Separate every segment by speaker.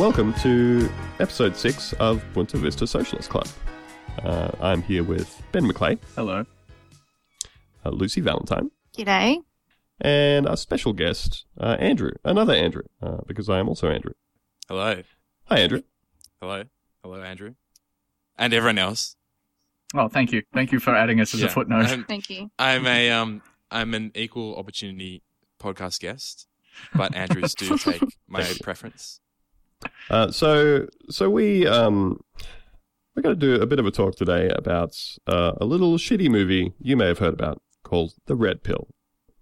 Speaker 1: Welcome to episode six of Bunta Vista Socialist Club. Uh, I'm here with Ben McClay,
Speaker 2: Hello.
Speaker 1: uh, Lucy Valentine,
Speaker 3: G'day.
Speaker 1: and our special guest, uh, Andrew, another Andrew, uh, because I am also Andrew.
Speaker 4: Hello.
Speaker 1: Hi, Andrew.
Speaker 4: Hello. Hello, Andrew. And everyone else.
Speaker 2: Oh, thank you. Thank you for adding us as
Speaker 4: Yeah.
Speaker 2: a footnote.
Speaker 4: I'm,
Speaker 3: Thank you.
Speaker 4: I'm a um I'm an equal opportunity podcast guest, but Andrews do take my preference.
Speaker 1: Uh, so, so we um, we're going to do a bit of a talk today about uh, a little shitty movie you may have heard about called The Red Pill,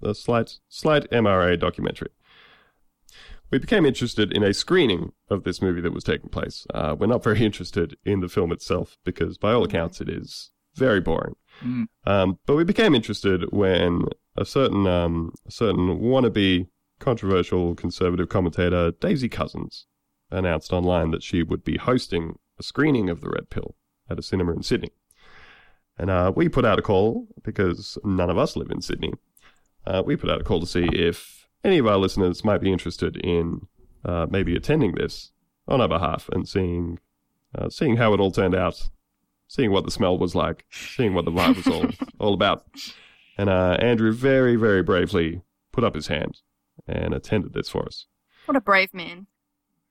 Speaker 1: the slight slight MRA documentary. We became interested in a screening of this movie that was taking place. Uh, we're not very interested in the film itself because, by all accounts, it is very boring.
Speaker 2: Mm.
Speaker 1: Um, but we became interested when a certain um, a certain wannabe controversial conservative commentator, Daisy Cousens, announced online that she would be hosting a screening of The Red Pill at a cinema in Sydney. And uh, we put out a call because none of us live in Sydney. Uh, we put out a call to see if any of our listeners might be interested in uh, maybe attending this on our behalf and seeing uh, seeing how it all turned out, seeing what the smell was like, seeing what the vibe was all all about. And uh, Andrew very very bravely put up his hand and attended this for us.
Speaker 3: What a brave man.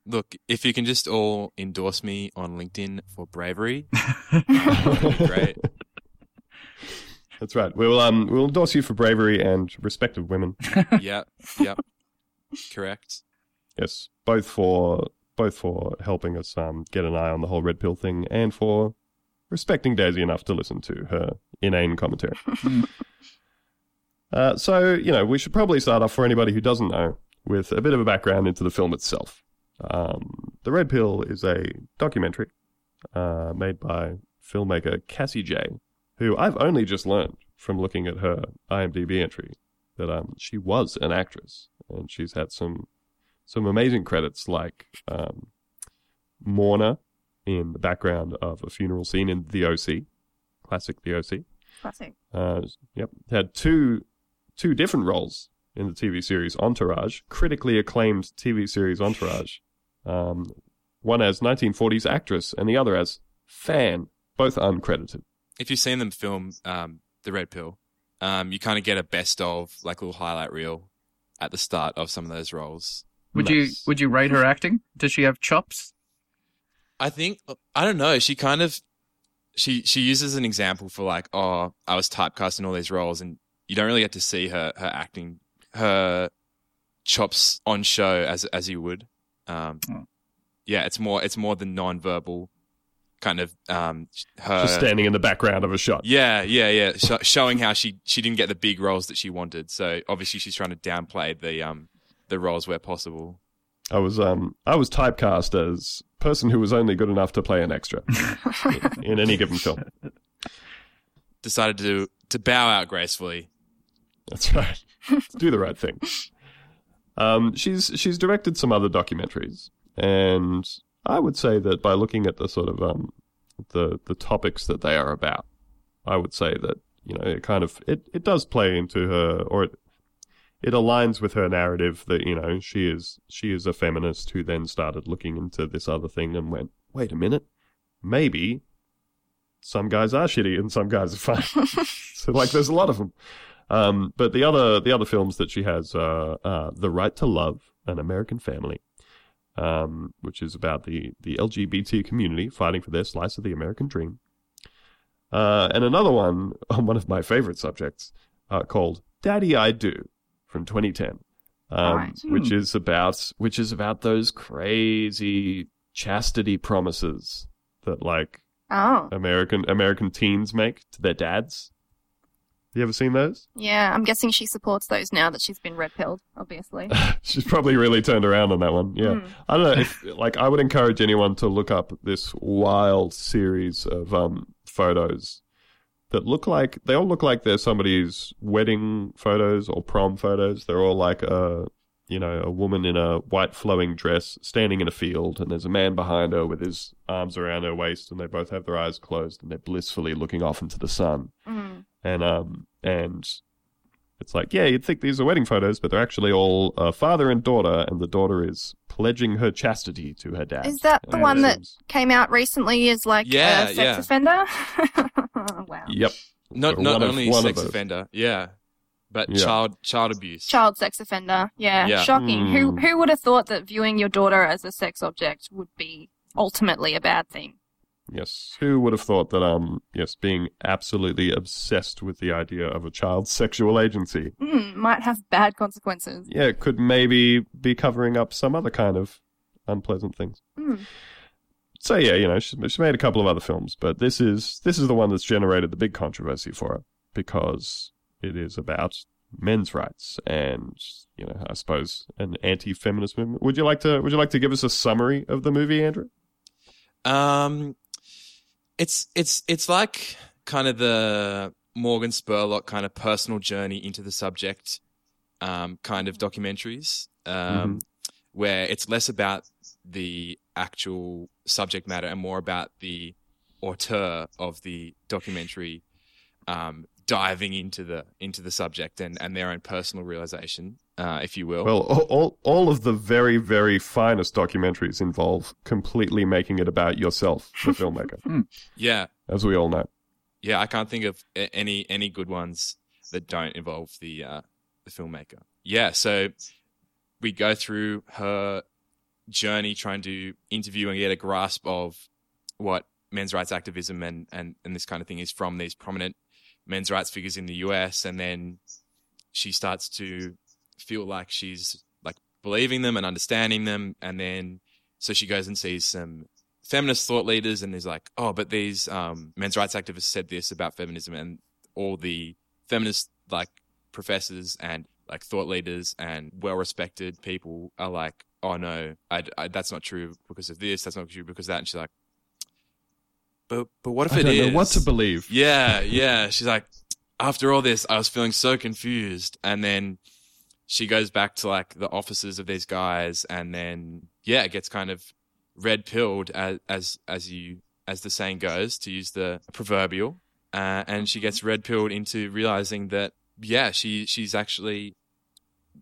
Speaker 4: Look, if you can just all endorse me on LinkedIn for bravery, that would be great.
Speaker 1: That's right. We'll um we'll endorse you for bravery and respect of women.
Speaker 4: Yep, yep. Correct.
Speaker 1: Yes, both for both for helping us um get an eye on the whole red pill thing and for respecting Daisy enough to listen to her inane commentary. uh, so you know we should probably start off for anybody who doesn't know with a bit of a background into the film itself. Um, the Red Pill is a documentary uh, made by filmmaker Cassie Jaye, who I've only just learned from looking at her IMDb entry that um, she was an actress and she's had some some amazing credits like um, Mourner in the background of a funeral scene in The OC, classic The OC.
Speaker 3: Classic.
Speaker 1: Uh, yep, had two two different roles in the TV series Entourage, critically acclaimed TV series Entourage. Um, one as 1940s actress and the other as fan, both uncredited.
Speaker 4: If you've seen them film um, The Red Pill, um, you kind of get a best of, like a little highlight reel at the start of some of those roles.
Speaker 2: Would you would you rate her acting? Does she have chops?
Speaker 4: I think I don't know. She kind of she she uses an example for like, oh, I was typecast in all these roles, and you don't really get to see her her acting, her chops on show as as you would. Um,
Speaker 2: Oh.
Speaker 4: Yeah, it's more it's more the non-verbal kind of um her.
Speaker 1: Just standing in the background of a shot.
Speaker 4: yeah, yeah, yeah, Sh- showing how she she didn't get the big roles that she wanted. So obviously she's trying to downplay the um the roles where possible.
Speaker 1: I was um I was typecast as person who was only good enough to play an extra in, in any given film.
Speaker 4: Decided to to bow out gracefully.
Speaker 1: That's right. Do the right thing. Um, she's she's directed some other documentaries, and I would say that by looking at the sort of um, the the topics that they are about, I would say that you know it kind of it, it does play into her or it it aligns with her narrative that you know she is she is a feminist who then started looking into this other thing and went wait a minute. Maybe some guys are shitty and some guys are fine. So like there's a lot of them um, but the other the other films that she has are uh, The Right to Love, An American Family, um, which is about the, the LGBT community fighting for their slice of the American dream. Uh, and another one on one of my favorite subjects uh, called Daddy I Do from 2010, um,
Speaker 3: Alright.
Speaker 1: which is about which is about those crazy chastity promises that like
Speaker 3: Oh.
Speaker 1: American American teens make to their dads. You ever seen those?
Speaker 3: Yeah, I'm guessing she supports those now that she's been red pilled, obviously.
Speaker 1: She's probably really turned around on that one. Yeah.
Speaker 3: Hmm.
Speaker 1: I don't know if like I would encourage anyone to look up this wild series of um photos that look like they all look like they're somebody's wedding photos or prom photos. They're all like a you know, a woman in a white flowing dress standing in a field and there's a man behind her with his arms around her waist and they both have their eyes closed and they're blissfully looking off into the sun.
Speaker 3: Mm.
Speaker 1: And um and it's like, yeah, you'd think these are wedding photos, but they're actually all uh, father and daughter, and the daughter is pledging her chastity to her dad.
Speaker 3: Is that the one that
Speaker 1: seems-
Speaker 3: came out recently as like
Speaker 4: Yeah,
Speaker 3: a sex
Speaker 4: yeah.
Speaker 3: offender? wow.
Speaker 1: Yep.
Speaker 4: Not not only
Speaker 1: one of
Speaker 4: sex offender, yeah, but
Speaker 1: Yeah.
Speaker 4: child child abuse.
Speaker 3: Child sex offender. Yeah,
Speaker 4: Yeah.
Speaker 3: shocking. Who
Speaker 1: Hmm.
Speaker 3: who would have thought that viewing your daughter as a sex object would be ultimately a bad thing?
Speaker 1: Yes. Who would have thought that, um, yes, being absolutely obsessed with the idea of a child's sexual agency,
Speaker 3: Mm, might have bad consequences.
Speaker 1: yeah, it could maybe be covering up some other kind of unpleasant things.
Speaker 3: Mm.
Speaker 1: So yeah, you know, she, she's made a couple of other films, but this is this is the one that's generated the big controversy for her because it is about men's rights and you know, I suppose an anti-feminist movement. Would you like to Would you like to give us a summary of the movie, Andrew?
Speaker 4: Um, it's it's it's like kind of the Morgan Spurlock kind of personal journey into the subject, um, kind of documentaries, um, where it's less about the actual subject matter and more about the auteur of the documentary, um, diving into the into the subject and and their own personal realization, uh, if you will.
Speaker 1: Well, all, all all of the very very finest documentaries involve completely making it about yourself, the filmmaker,
Speaker 4: yeah,
Speaker 1: as we all know.
Speaker 4: yeah, I can't think of any any good ones that don't involve the uh, the filmmaker. Yeah, so we go through her journey trying to interview and get a grasp of what men's rights activism and and and this kind of thing is from these prominent men's rights figures in the US, and then she starts to feel like she's like believing them and understanding them, and then so she goes and sees some feminist thought leaders and is like, oh, but these um, men's rights activists said this about feminism, and all the feminist like professors and like thought leaders and well-respected people are like, oh no, I, I- that's not true because of this, that's not true because of that, and she's like, but but what if it is?
Speaker 1: I
Speaker 4: it
Speaker 1: don't
Speaker 4: is?
Speaker 1: know what to believe.
Speaker 4: Yeah, yeah. She's like, after all this, I was feeling so confused. And then she goes back to like the offices of these guys, and then yeah, it gets kind of red pilled as as as you as the saying goes, to use the proverbial. Uh, and she gets red pilled into realizing that yeah, she she's actually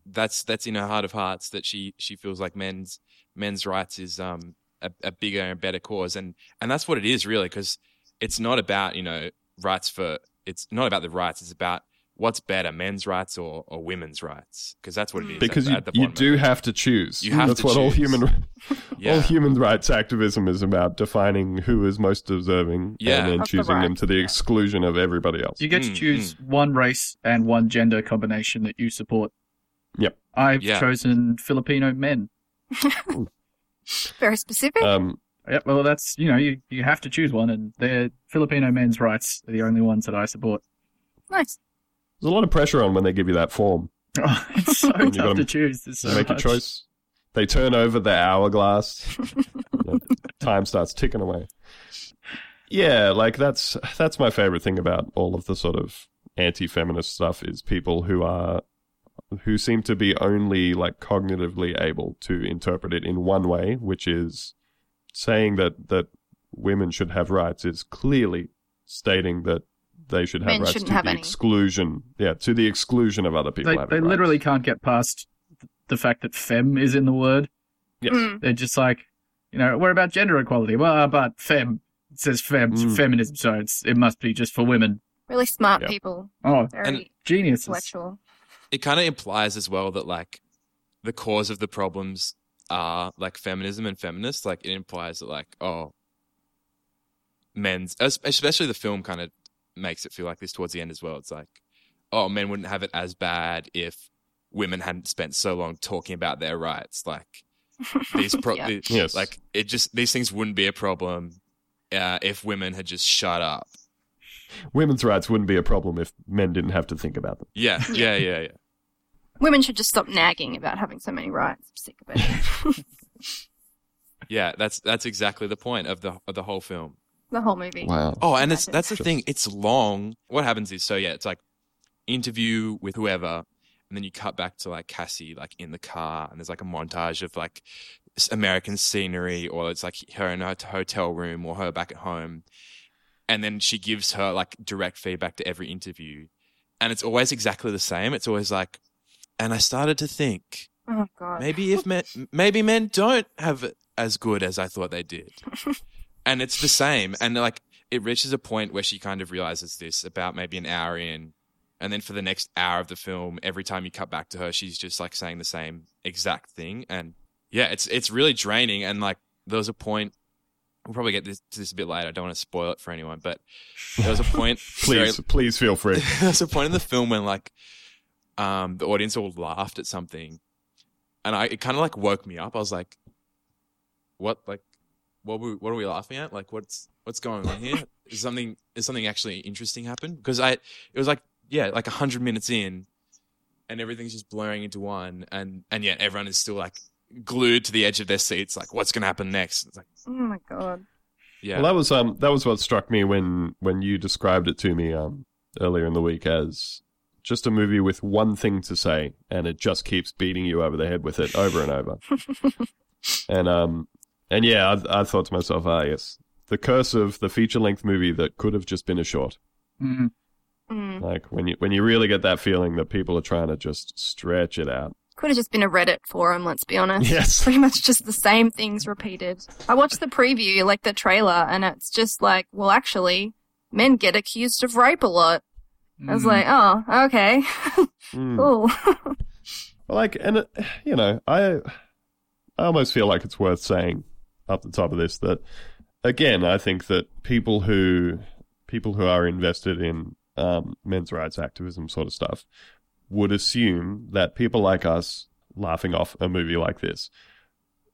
Speaker 4: that's that's in her heart of hearts that she she feels like men's men's rights is um a, a bigger and better cause and and that's what it is really because it's not about you know rights for it's not about the rights it's about what's better men's rights or, or women's rights because that's what it is
Speaker 1: Because
Speaker 4: at,
Speaker 1: you,
Speaker 4: at the
Speaker 1: you do
Speaker 4: it.
Speaker 1: have to choose.
Speaker 4: You have
Speaker 1: That's
Speaker 4: to
Speaker 1: what all
Speaker 4: choose.
Speaker 1: human all human rights activism is about: defining who is most deserving
Speaker 4: Yeah.
Speaker 1: and then
Speaker 3: Of the
Speaker 1: choosing them to the exclusion of everybody else.
Speaker 2: You get to
Speaker 4: Mm,
Speaker 2: choose one race and one gender combination that you support.
Speaker 1: Yep.
Speaker 2: I've
Speaker 4: Yeah.
Speaker 2: chosen Filipino men.
Speaker 3: Very specific.
Speaker 1: Um,
Speaker 2: Yep, well, that's, you know, you, you have to choose one, and they're Filipino men's rights are the only ones that I support.
Speaker 3: nice.
Speaker 1: there's a lot of pressure on when they give you that form.
Speaker 2: Oh, it's so
Speaker 1: You
Speaker 2: tough
Speaker 1: gotta
Speaker 2: to choose. There's so
Speaker 1: make
Speaker 2: much.
Speaker 1: a choice. They turn over the hourglass. Yeah, time starts ticking away. Yeah, like that's that's my favorite thing about all of the sort of anti-feminist stuff is people who are who seem to be only like cognitively able to interpret it in one way, which is saying that that women should have rights is clearly stating that they should have
Speaker 3: Men
Speaker 1: rights
Speaker 3: shouldn't
Speaker 1: to
Speaker 3: have
Speaker 1: the
Speaker 3: any.
Speaker 1: exclusion. Yeah, to the exclusion of other people.
Speaker 2: They, they literally can't get past the fact that fem is in the word.
Speaker 1: Yes.
Speaker 3: Mm.
Speaker 2: They're just like, you know, we're about gender equality. Well, but fem. It says fem,
Speaker 1: Mm.
Speaker 2: feminism, so it's, it must be just for women.
Speaker 3: Really smart
Speaker 1: Yep.
Speaker 3: people.
Speaker 2: Oh,
Speaker 3: Very
Speaker 4: And-
Speaker 2: geniuses.
Speaker 3: intellectual.
Speaker 4: It kind of implies as well that like the cause of the problems are like feminism and feminists. Like it implies that like oh men's especially the film kind of makes it feel like this towards the end as well. It's like oh men wouldn't have it as bad if women hadn't spent so long talking about their rights. Like these pro-
Speaker 3: Yeah.
Speaker 4: the-
Speaker 1: Yes.
Speaker 4: like it just these things wouldn't be a problem uh, if women had just shut up.
Speaker 1: Women's rights wouldn't be a problem if men didn't have to think about them.
Speaker 4: yeah. Yeah yeah yeah
Speaker 3: Women should just stop nagging about having so many rights. I'm sick of it.
Speaker 4: yeah that's that's exactly the point of the of the whole film
Speaker 3: the whole movie.
Speaker 1: Wow.
Speaker 4: Oh, and it's that's the thing. It's long. What happens is, so yeah, it's like interview with whoever, and then you cut back to like Cassie, like in the car, and there's like a montage of like American scenery, or it's like her in her hotel room, or her back at home, and then she gives her like direct feedback to every interview, and it's always exactly the same. It's always like, and I started to think
Speaker 3: Oh god.
Speaker 4: maybe if men maybe men don't have it as good as I thought they did. and it's the same. And like it reaches a point where she kind of realizes this about maybe an hour in. And then for the next hour of the film, every time you cut back to her, she's just like saying the same exact thing. And yeah, it's it's really draining. And like there was a point we'll probably get this, to this a bit later. I don't want to spoil it for anyone, but there was a point
Speaker 1: Please, please feel free.
Speaker 4: there was a point in the film when like um the audience all laughed at something and I it kind of like woke me up. I was like, "What? Like, what? Were, what are we laughing at? Like, what's what's going on here? Is something is something actually interesting happened? Because I it was like yeah, like a hundred minutes in, and everything's just blurring into one, and and yet everyone is still like glued to the edge of their seats. Like, what's gonna happen next? It's like,
Speaker 3: Oh my god.
Speaker 4: yeah,
Speaker 1: Well, that was um that was what struck me when when you described it to me um earlier in the week as just a movie with one thing to say, and it just keeps beating you over the head with it over and over. and um and yeah, I, I thought to myself, ah, yes, the curse of the feature length movie that could have just been a short.
Speaker 2: Mm.
Speaker 3: Mm.
Speaker 1: Like when you when you really get that feeling that people are trying to just stretch it out.
Speaker 3: Could have just been a Reddit forum, let's be honest.
Speaker 1: Yes.
Speaker 3: Pretty much just the same things repeated. I watched the preview, like the trailer, and it's just like, well, actually, men get accused of rape a lot. I was
Speaker 2: Mm.
Speaker 3: like, oh, okay.
Speaker 1: Mm.
Speaker 3: Cool.
Speaker 1: like and it, you know i i almost feel like it's worth saying up the top of this that again i think that people who people who are invested in um, men's rights activism sort of stuff would assume that people like us laughing off a movie like this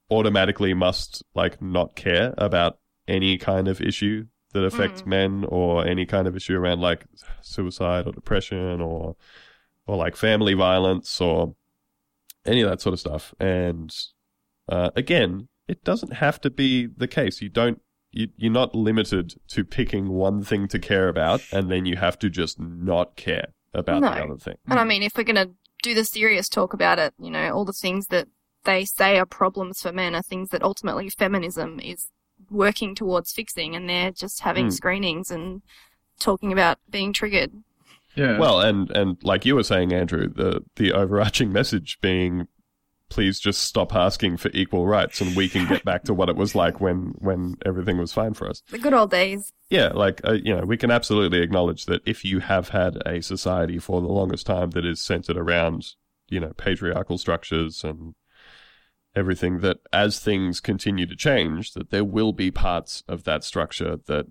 Speaker 1: automatically must like not care about any kind of issue that affects
Speaker 3: Mm.
Speaker 1: men or any kind of issue around like suicide or depression or or like family violence or any of that sort of stuff. And uh, again, it doesn't have to be the case. You don't. You, you're not limited to picking one thing to care about, and then you have to just not care about the other thing.
Speaker 3: and I mean, if we're going to do the serious talk about it, you know, all the things that they say are problems for men are things that ultimately feminism is working towards fixing, and they're just having
Speaker 1: Mm.
Speaker 3: screenings and talking about being triggered.
Speaker 2: Yeah.
Speaker 1: Well, and and like you were saying, Andrew, the the overarching message being, please just stop asking for equal rights, and we can get back to what it was like when when everything was fine for us.
Speaker 3: The good old days.
Speaker 1: Yeah, like uh, you know, we can absolutely acknowledge that if you have had a society for the longest time that is centered around, you know, patriarchal structures and everything that as things continue to change, that there will be parts of that structure that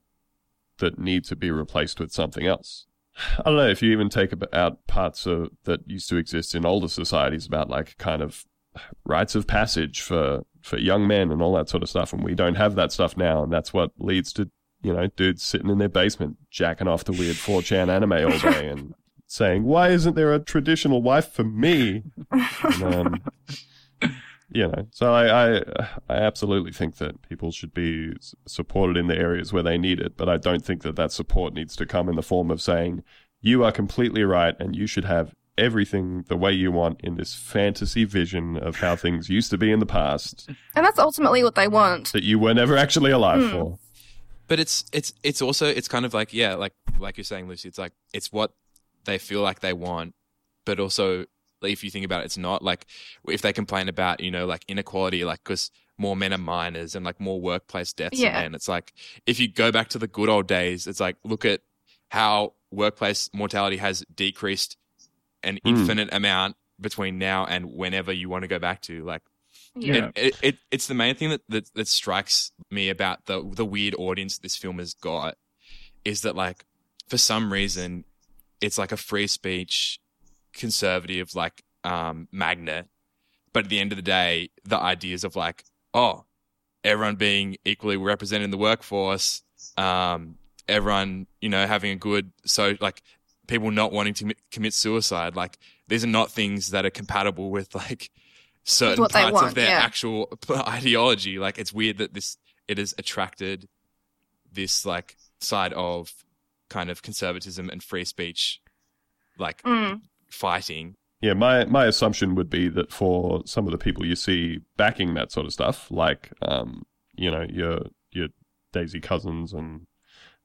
Speaker 1: that need to be replaced with something else. I don't know if you even take out parts of, that used to exist in older societies about like kind of rites of passage for for young men and all that sort of stuff, and we don't have that stuff now, and that's what leads to you know dudes sitting in their basement jacking off the weird 4chan anime all day and saying, "Why isn't there a traditional wife for me?" And, you know, so I, I I absolutely think that people should be supported in the areas where they need it, but I don't think that that support needs to come in the form of saying you are completely right and you should have everything the way you want in this fantasy vision of how things used to be in the past
Speaker 3: And that's ultimately what they want.
Speaker 1: that you were never actually alive
Speaker 3: Hmm.
Speaker 1: for.
Speaker 4: But it's it's it's also it's kind of like yeah, like like you're saying, Lucy. It's like it's what they feel like they want, but also like, if you think about it, it's not like if they complain about you know like inequality, like because more men are miners and like more workplace deaths
Speaker 3: Yeah.
Speaker 4: than men. It's like if you go back to the good old days, it's like look at how workplace mortality has decreased an
Speaker 1: Hmm.
Speaker 4: infinite amount between now and whenever you want to go back to. Like
Speaker 2: Yeah.
Speaker 4: it, it, it it's the main thing that, that that strikes me about the the weird audience this film has got is that like for some reason it's like a free speech conservative like um magnet but at the end of the day the ideas of like oh everyone being equally represented in the workforce um everyone you know having a good so like people not wanting to commit suicide like these are not things that are compatible with like certain parts
Speaker 3: want,
Speaker 4: of their
Speaker 3: yeah.
Speaker 4: actual ideology like it's weird that this it has attracted this like side of kind of conservatism and free speech like
Speaker 3: Mm.
Speaker 4: Fighting
Speaker 1: Yeah, my my assumption would be that for some of the people you see backing that sort of stuff, like um, you know, your your Daisy Cousens and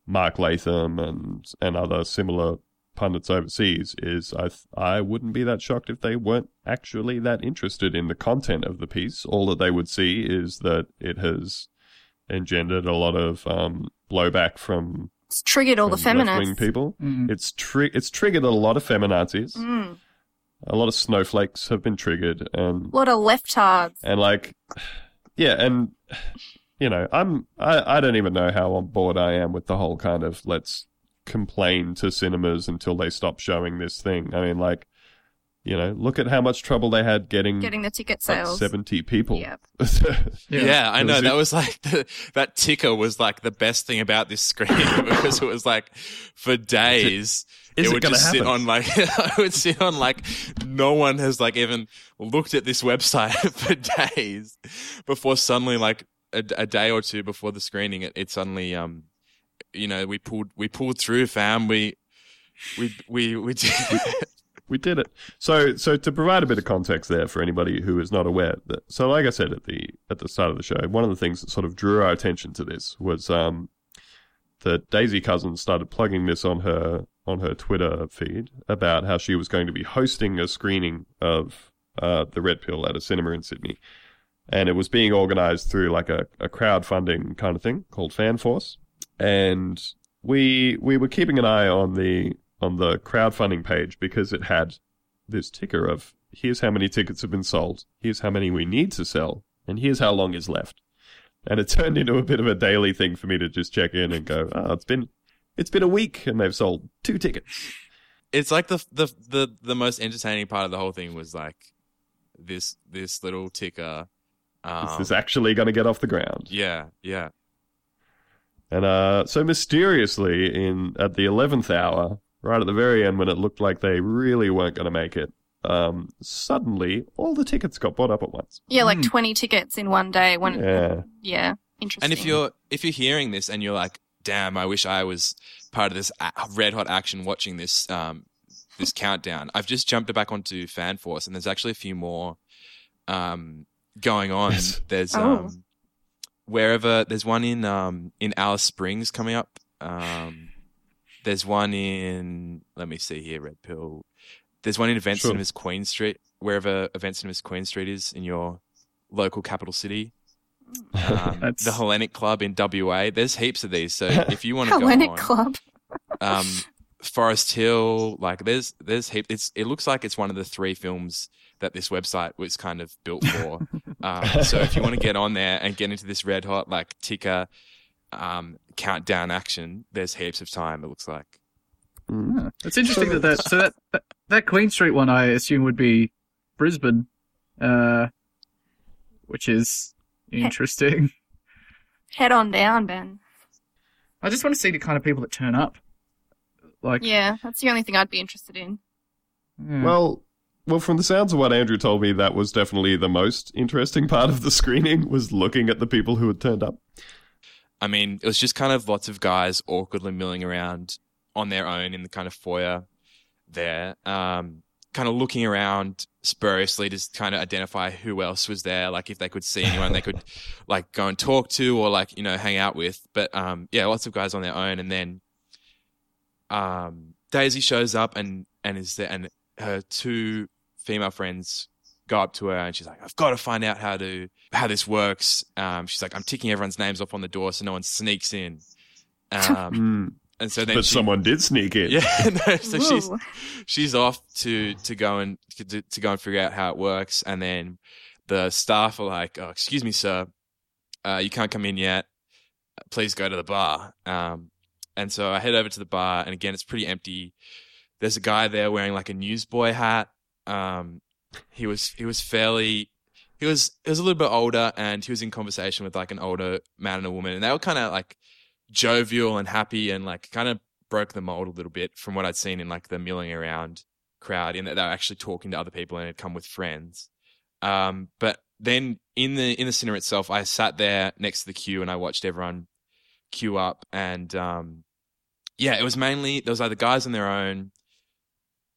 Speaker 1: Mark Latham and and other similar pundits overseas is I th- I wouldn't be that shocked if they weren't actually that interested in the content of the piece. All that they would see is that it has engendered a lot of um, blowback from,
Speaker 3: It's triggered all the
Speaker 1: from
Speaker 3: feminists.
Speaker 1: people.
Speaker 2: Mm.
Speaker 1: It's tri- it's triggered a lot of feminazis.
Speaker 3: Mm.
Speaker 1: A lot of snowflakes have been triggered, and a
Speaker 3: What a leftards.
Speaker 1: and like yeah and you know i'm I, I don't even know how on board i am with the whole kind of let's complain to cinemas until they stop showing this thing i mean like you know look at how much trouble they had getting,
Speaker 3: Getting the ticket
Speaker 1: like
Speaker 3: sales.
Speaker 1: 70 people
Speaker 3: Yep.
Speaker 4: Yeah, I know.
Speaker 1: was-
Speaker 4: That was like the, that ticker was like the best thing about this screen because it was like for days.
Speaker 1: Is
Speaker 4: it
Speaker 1: it
Speaker 4: would
Speaker 1: gonna
Speaker 4: just sit on like I would sit on like no one has like even looked at this website for days before suddenly like a, a day or two before the screening it, it suddenly um you know we pulled we pulled through fam we we we we did
Speaker 1: we did it. So so to provide a bit of context there for anybody who is not aware that so like i said at the at the start of the show one of the things that sort of drew our attention to this was um that Daisy Cousens started plugging this on her on her twitter feed about how she was going to be hosting a screening of uh, the red pill at a cinema in sydney. And it was being organized through like a, a crowdfunding kind of thing called fanforce. And we we were keeping an eye on the on the crowdfunding page because it had this ticker of here's how many tickets have been sold, here's how many we need to sell, and here's how long is left. And it turned into a bit of a daily thing for me to just check in and go, oh, it's been it's been a week and they've sold two tickets.
Speaker 4: it's like the the the the most entertaining part of the whole thing was like this this little ticker um,
Speaker 1: Is this actually going to get off the ground?
Speaker 4: yeah yeah
Speaker 1: And uh, so mysteriously, in at the eleventh hour, right at the very end, when it looked like they really weren't going to make it, um, suddenly all the tickets got bought up at once.
Speaker 3: Yeah, like
Speaker 2: Mm.
Speaker 3: 20 tickets in one day. When,
Speaker 1: Yeah.
Speaker 3: yeah. interesting.
Speaker 4: And if you're if you're hearing this and you're like, "Damn, I wish I was part of this red hot action watching this um this countdown," I've just jumped back onto FanForce, and there's actually a few more um going on.
Speaker 1: Yes.
Speaker 4: There's
Speaker 3: Oh.
Speaker 4: um wherever there's one in um in Alice Springs coming up. Um, there's one in let me see here, Red Pill. There's one in Event
Speaker 1: Sure.
Speaker 4: Cinemas Queen Street, wherever Event Cinemas Queen Street is in your local capital city um, the Hellenic Club in WA. There's heaps of these. So if you want to go
Speaker 3: Hellenic
Speaker 4: on,
Speaker 3: Club.
Speaker 4: um, Forest Hill, like there's there's heap. It's it looks like it's one of the three films that this website was kind of built for. um, so if you want to get on there and get into this red hot like ticker um, countdown action, there's heaps of time. It looks like.
Speaker 1: Mm.
Speaker 2: It's interesting that that so that, that that Queen Street one I assume would be Brisbane, uh, which is interesting.
Speaker 3: Head on down, Ben.
Speaker 2: I just want to see the kind of people that turn up. Like,
Speaker 3: Yeah, that's the only thing I'd be interested in.
Speaker 2: yeah.
Speaker 1: Well, well, from the sounds of what Andrew told me, that was definitely the most interesting part of the screening was looking at the people who had turned up.
Speaker 4: I mean, it was just kind of lots of guys awkwardly milling around on their own in the kind of foyer there, um, kind of looking around spuriously to kind of identify who else was there, like if they could see anyone they could like go and talk to or like, you know, hang out with. But um, yeah, lots of guys on their own. And then um, Daisy shows up and, and is there, and her two female friends go up to her and she's like, I've got to find out how to how this works. Um, she's like, I'm ticking everyone's names off on the door so no one sneaks in. Um,
Speaker 1: Mm.
Speaker 4: and so then
Speaker 1: But
Speaker 4: she,
Speaker 1: someone did sneak in.
Speaker 4: yeah, no, so she's she's off to to go and to, to go and figure out how it works, and then the staff are like, "Oh, excuse me, sir, uh, you can't come in yet. Please go to the bar." Um, and so I head over to the bar, and again, it's pretty empty. There's a guy there wearing like a newsboy hat. Um, he was he was fairly he was he was a little bit older, and he was in conversation with like an older man and a woman, and they were kind of like jovial and happy, and like kind of broke the mold a little bit from what I'd seen in like the milling around crowd, in that they were actually talking to other people and had come with friends. Um, but then in the in the cinema itself, I sat there next to the queue and I watched everyone queue up, and um, yeah, it was mainly there was either guys on their own,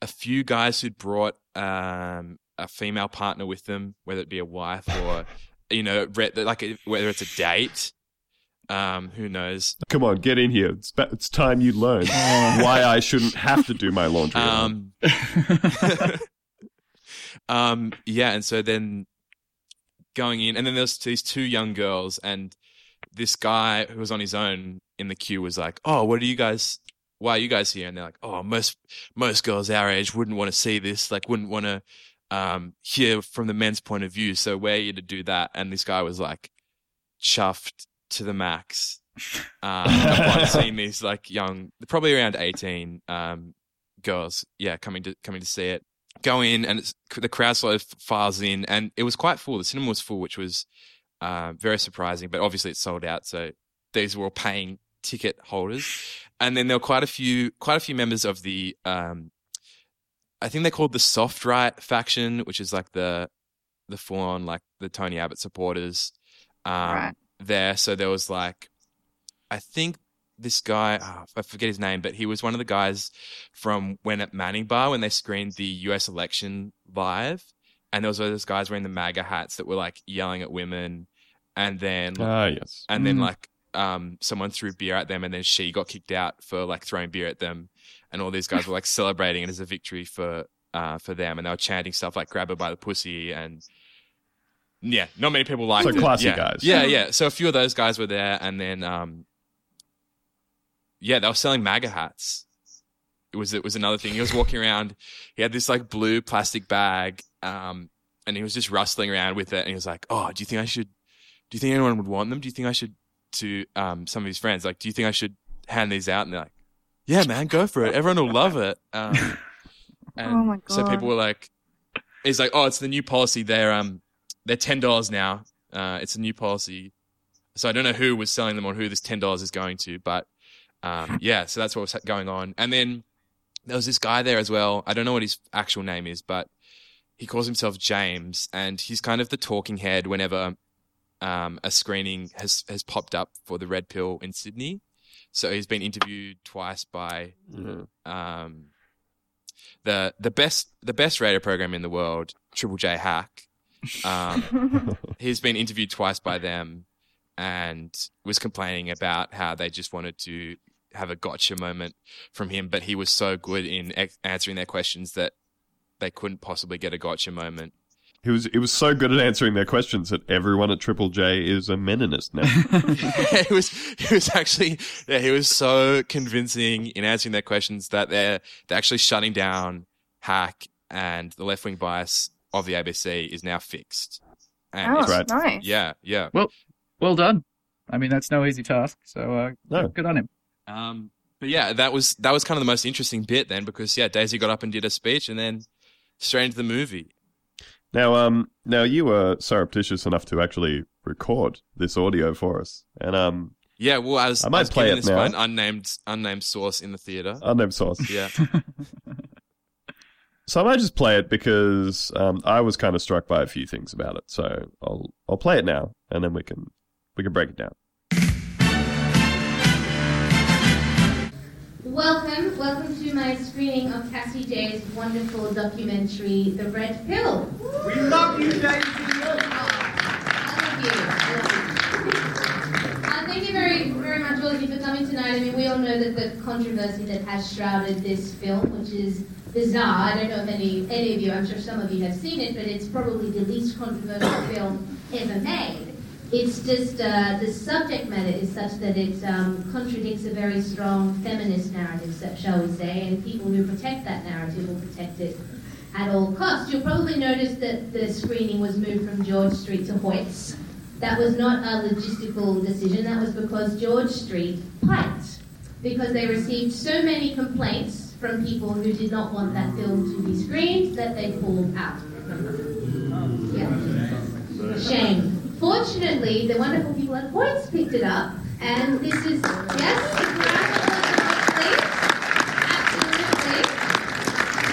Speaker 4: a few guys who'd brought um, a female partner with them, whether it be a wife or you know, like whether it's a date. Um, who knows?
Speaker 1: Come on, get in here. It's, ba- it's time you learn why I shouldn't have to do my laundry.
Speaker 4: Um, um, yeah, and so then going in, and then there's these two young girls, and this guy who was on his own in the queue was like, "Oh, what are you guys? Why are you guys here?" And they're like, "Oh, most most girls our age wouldn't want to see this, like, wouldn't want to um, hear from the men's point of view. So we're here to do that." And this guy was like, chuffed to the max. Um, upon seeing these like young, probably around eighteen um, girls, yeah, coming to coming to see it. Go in and it's, the crowd sort of files in, and it was quite full. The cinema was full, which was uh, very surprising. But obviously, it's sold out, so these were all paying ticket holders. And then there were quite a few, quite a few members of the, um, I think they're called the soft right faction, which is like the the full on like the Tony Abbott supporters um,
Speaker 3: Right.
Speaker 4: there. So there was like, I think this guy, oh, I forget his name, but he was one of the guys from when at Manning Bar when they screened the U.S. election live, and there was all those guys wearing the MAGA hats that were like yelling at women, and then
Speaker 1: ah, yes.
Speaker 4: and then
Speaker 2: Mm.
Speaker 4: like um someone threw beer at them and then she got kicked out for like throwing beer at them and all these guys were like celebrating it as a victory for uh for them and they were chanting stuff like grab her by the pussy and yeah not many people liked
Speaker 1: So
Speaker 4: it.
Speaker 1: classy
Speaker 4: yeah.
Speaker 1: guys.
Speaker 4: yeah yeah so a few of those guys were there and then um yeah they were selling maga hats it was it was another thing he was walking around he had this like blue plastic bag um and he was just rustling around with it and he was like oh do you think i should do you think anyone would want them? Do you think I should to um some of his friends like, do you think I should hand these out? And they're like, yeah, man, go for it. Everyone will love it. Um, and
Speaker 3: Oh my God.
Speaker 4: so people were like, it's like, oh, it's the new policy. They're um they're ten dollars now. Uh, it's a new policy. So I don't know who was selling them or who this ten dollars is going to, but um yeah, so that's what was going on. And then there was this guy there as well. I don't know what his actual name is, but he calls himself James, and he's kind of the talking head whenever um, a screening has has popped up for the Red Pill in Sydney. So he's been interviewed twice by
Speaker 1: Mhm.
Speaker 4: um, the the best the best radio program in the world, Triple J Hack. Um, he's been interviewed twice by them, and was complaining about how they just wanted to have a gotcha moment from him, but he was so good in ex- answering their questions that they couldn't possibly get a gotcha moment.
Speaker 1: He was he was so good at answering their questions that everyone at Triple J is a Meninist now.
Speaker 4: he was he was actually yeah he was so convincing in answering their questions that they're they're actually shutting down hack and the left wing bias of the ABC is now fixed. And
Speaker 3: oh,
Speaker 1: right.
Speaker 3: nice.
Speaker 4: yeah, yeah.
Speaker 2: Well done. I mean, that's no easy task. So uh,
Speaker 1: No.
Speaker 2: good on him.
Speaker 4: Um, but yeah, that was that was kind of the most interesting bit then because yeah, Daisy got up and did a speech and then straight into the movie.
Speaker 1: Now, um, now you were surreptitious enough to actually record this audio for us, and um,
Speaker 4: Yeah, well, I was
Speaker 1: I might
Speaker 4: was
Speaker 1: play it
Speaker 4: this by an
Speaker 1: now.
Speaker 4: unnamed unnamed source in the theater.
Speaker 1: unnamed source.
Speaker 4: Yeah.
Speaker 1: So I might just play it because um, I was kind of struck by a few things about it. So I'll I'll play it now, and then we can we can break it down.
Speaker 5: Welcome, welcome to my screening of Cassie Jaye's wonderful documentary, The Red Pill. We love you, Daisy. I love you. I love you. Uh, thank you very, very much, all of you, for coming tonight. I mean, we all know that the controversy that has shrouded this film, which is bizarre. I don't know if any, any of you, I'm sure some of you have seen it, but it's probably the least controversial film ever made. It's just uh, the subject matter is such that it um, contradicts a very strong feminist narrative, shall we say, and people who protect that narrative will protect it at all costs. You'll probably notice that the screening was moved from George Street to Hoyts. That was not a logistical decision, that was because George Street piked, because they received so many complaints from people who did not want that film to be screened that they pulled out. Yeah. Shame. Fortunately, the wonderful people at Hoyts picked it up, and this is yes. Absolutely.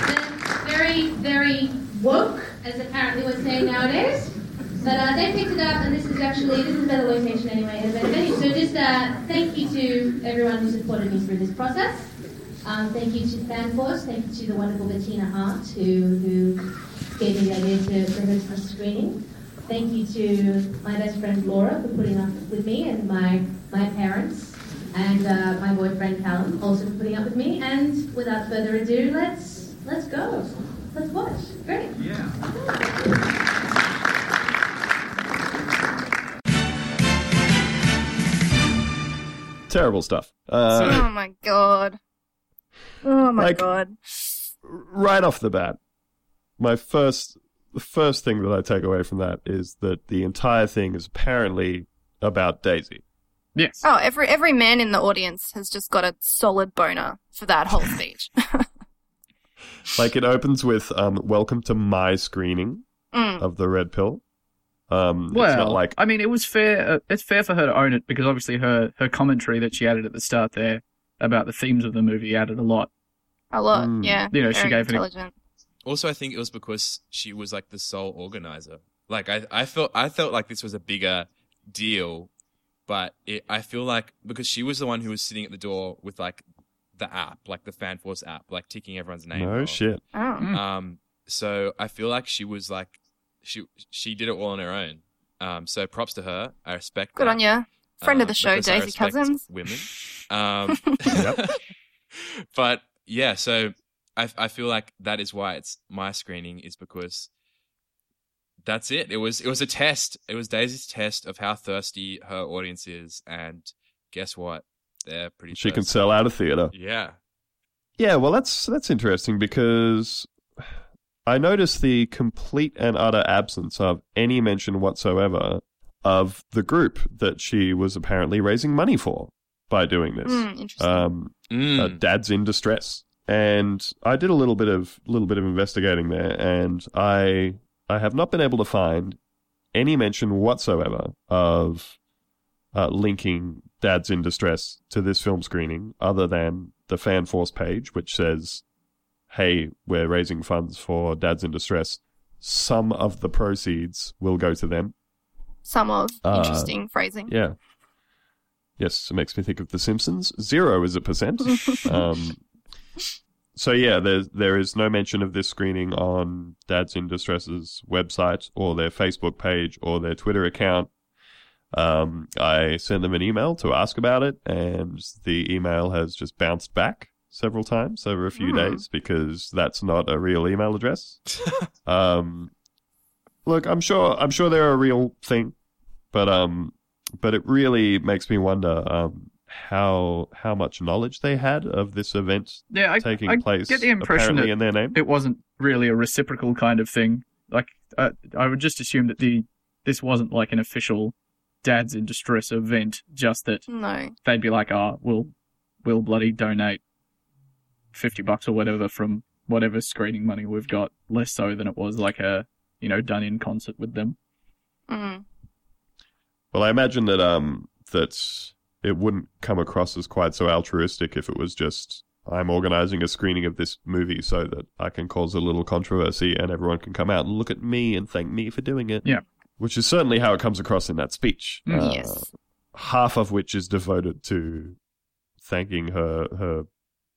Speaker 5: They're very, very woke, as apparently we're saying nowadays. But uh, they picked it up, and this is actually this is better location anyway. So just uh, thank you to everyone who supported me through this process. Um, thank you to FanForce. Thank you to the wonderful Bettina Arndt who who gave me the idea to for her first screening. Thank you to my best friend Laura for putting up with me and my, my parents, and uh, my boyfriend Callum also for putting up with me. And without further ado, let's let's go. Let's watch. Great. Yeah.
Speaker 1: Terrible stuff. Uh,
Speaker 3: oh my god. Oh my
Speaker 1: Like-
Speaker 3: god.
Speaker 1: right off the bat, my first the first thing that I take away from that is that the entire thing is apparently about Daisy.
Speaker 2: Yes.
Speaker 3: Oh, every every man in the audience has just got a solid boner for that whole speech.
Speaker 1: Like it opens with um, "Welcome to my screening
Speaker 3: Mm.
Speaker 1: of the Red Pill." Um,
Speaker 2: Well,
Speaker 1: it's not like
Speaker 2: I mean, it was fair. Uh, it's fair for her to own it because obviously her her commentary that she added at the start there about the themes of the movie added a lot.
Speaker 3: A lot,
Speaker 1: Mm.
Speaker 3: yeah.
Speaker 2: You know, she gave it a-
Speaker 3: intelligent.
Speaker 4: Also, I think it was because she was like the sole organizer. Like I, I felt, I felt like this was a bigger deal, but it, I feel like because she was the one who was sitting at the door with like the app, like the FanForce app, like ticking everyone's name.
Speaker 1: no
Speaker 4: off.
Speaker 1: shit.
Speaker 3: Oh.
Speaker 2: Mm.
Speaker 4: Um, so I feel like she was like, she she did it all on her own. Um, so props to her. I respect.
Speaker 3: Good
Speaker 4: that.
Speaker 3: on you. Friend of
Speaker 4: Uh,
Speaker 3: the show,
Speaker 4: because I
Speaker 3: Daisy Cousens.
Speaker 4: Women. Um,
Speaker 1: Yep.
Speaker 4: but yeah, so I I feel like that is why it's my screening is because that's it. It was it was a test. It was Daisy's test of how thirsty her audience is, and guess what? They're pretty.
Speaker 1: She can sell out a theater.
Speaker 4: Yeah.
Speaker 1: Yeah, well, that's that's interesting because I noticed the complete and utter absence of any mention whatsoever of the group that she was apparently raising money for by doing this.
Speaker 3: Mm, interesting.
Speaker 1: Um,
Speaker 4: Mm.
Speaker 1: uh, Dad's in distress, and I did a little bit of little bit of investigating there, and I I have not been able to find any mention whatsoever of uh, linking Dad's in distress to this film screening, other than the fan force page, which says, "Hey, we're raising funds for Dad's in distress. Some of the proceeds will go to them."
Speaker 3: Some of
Speaker 1: uh,
Speaker 3: interesting phrasing.
Speaker 1: Yeah. Yes, it makes me think of The Simpsons. Zero is a percent. um, so yeah, there there is no mention of this screening on Dads in Distress's website or their Facebook page or their Twitter account. Um, I sent them an email to ask about it, and the email has just bounced back several times over a few
Speaker 3: Hmm.
Speaker 1: days because that's not a real email address. um, look, I'm sure I'm sure they're a real thing, but um, but it really makes me wonder um how how much knowledge they had of this event
Speaker 2: Yeah, I,
Speaker 1: taking
Speaker 2: I
Speaker 1: place
Speaker 2: get the impression that
Speaker 1: in their name.
Speaker 2: it wasn't really a reciprocal kind of thing. Like, I, I would just assume that the this wasn't like an official dads in distress event. Just that
Speaker 3: No.
Speaker 2: they'd be like, "Oh, we'll we'll bloody donate fifty bucks or whatever from whatever screening money we've got." Less so than it was like a you know done in concert with them.
Speaker 3: Mm.
Speaker 1: Well, I imagine that um that it wouldn't come across as quite so altruistic if it was just I'm organizing a screening of this movie so that I can cause a little controversy and everyone can come out and look at me and thank me for doing it.
Speaker 2: Yeah.
Speaker 1: Which is certainly how it comes across in that speech.
Speaker 2: Mm.
Speaker 1: Uh,
Speaker 3: yes.
Speaker 1: half of which is devoted to thanking her her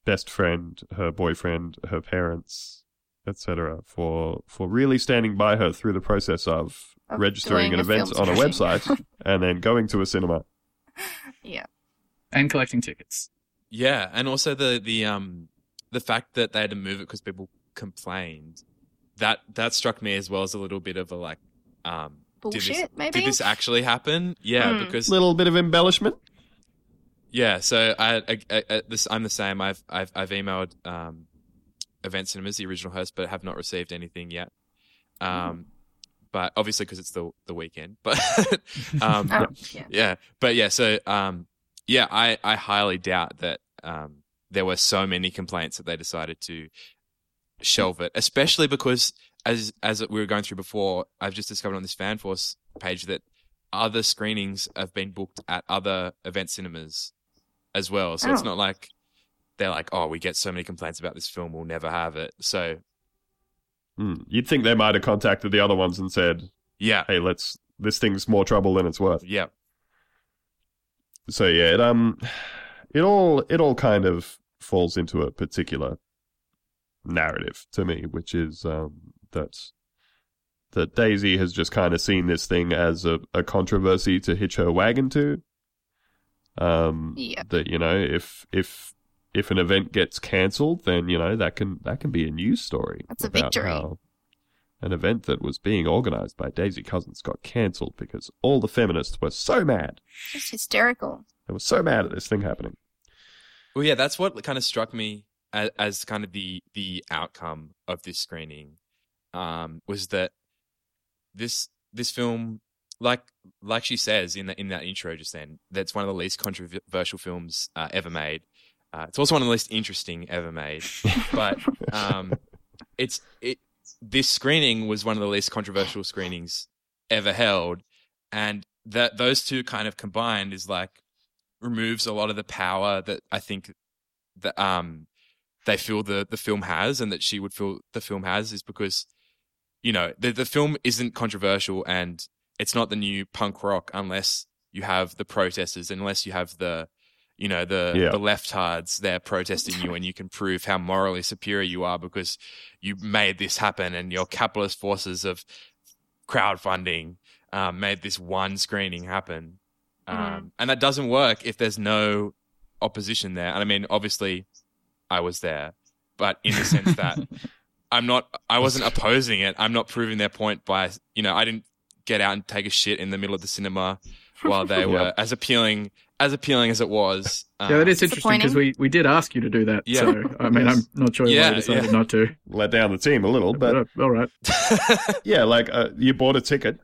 Speaker 1: best friend, her boyfriend, her parents, etc. for for really standing by her through the process of,
Speaker 3: Of
Speaker 1: registering an event on a website and then going to a cinema.
Speaker 3: Yeah.
Speaker 2: And collecting tickets.
Speaker 4: Yeah, and also the the um the fact that they had to move it because people complained that that struck me as well as a little bit of a like um did
Speaker 3: Bullshit,
Speaker 4: this,
Speaker 3: maybe?
Speaker 4: did this actually happen? Yeah,
Speaker 3: Hmm.
Speaker 4: because
Speaker 1: Little bit of embellishment.
Speaker 4: yeah, so I, I, I, I this I'm the same. I've I've I've emailed um Event Cinemas, the original host, but have not received anything yet. Um, but obviously because it's the the weekend, but um,
Speaker 3: Oh, yeah.
Speaker 4: yeah, but yeah, so um, yeah, I I highly doubt that um there were so many complaints that they decided to shelve it, especially because as as we were going through before, I've just discovered on this FanForce page that other screenings have been booked at other event cinemas as well. So it's
Speaker 3: Oh.
Speaker 4: not like they're like, oh, we get so many complaints about this film, we'll never have it. So
Speaker 1: Hmm. You'd think they might have contacted the other ones and said,
Speaker 4: yeah,
Speaker 1: "Hey, let's. This thing's more trouble than it's worth."
Speaker 4: yeah,
Speaker 1: So yeah, it um, it all it all kind of falls into a particular narrative to me, which is um that that Daisy has just kind of seen this thing as a, a controversy to hitch her wagon to. Um,
Speaker 3: Yeah.
Speaker 1: That you know, if if if an event gets cancelled, then you know that can that can be a news story.
Speaker 3: That's a
Speaker 1: about
Speaker 3: victory.
Speaker 1: how An event that was being organised by Daisy Cousens got cancelled because all the feminists were so mad.
Speaker 3: Just hysterical.
Speaker 1: They were so mad at this thing happening.
Speaker 4: Well, yeah, that's what kind of struck me as, as kind of the the outcome of this screening um, was that this this film, like like she says in that in that intro just then, that's one of the least controversial films uh, ever made. Uh, it's also one of the least interesting ever made, but um, it's it. This screening was one of the least controversial screenings ever held, and that those two kind of combined is like removes a lot of the power that I think that um they feel the the film has and that she would feel the film has is because you know the the film isn't controversial and it's not the new punk rock unless you have the protesters unless you have the you know the
Speaker 1: Yeah.
Speaker 4: the leftards there protesting you and you can prove how morally superior you are because you made this happen and your capitalist forces of crowdfunding um, made this one screening happen um,
Speaker 3: Mhm.
Speaker 4: and that doesn't work if there's no opposition there. And I mean, obviously, I was there, but in the sense that I'm not, I wasn't opposing it. I'm not proving their point by, you know, I didn't get out and take a shit in the middle of the cinema while they were
Speaker 1: Yeah.
Speaker 4: as appealing as appealing as it was.
Speaker 2: yeah, that
Speaker 4: Um,
Speaker 2: interesting because we, we did ask you to do that.
Speaker 4: Yeah.
Speaker 2: So, I mean, I'm not sure
Speaker 4: Yeah,
Speaker 2: why you decided
Speaker 4: yeah.
Speaker 2: not to.
Speaker 1: Let down the team a little, but
Speaker 2: uh, all right.
Speaker 1: yeah, like uh, you bought a ticket.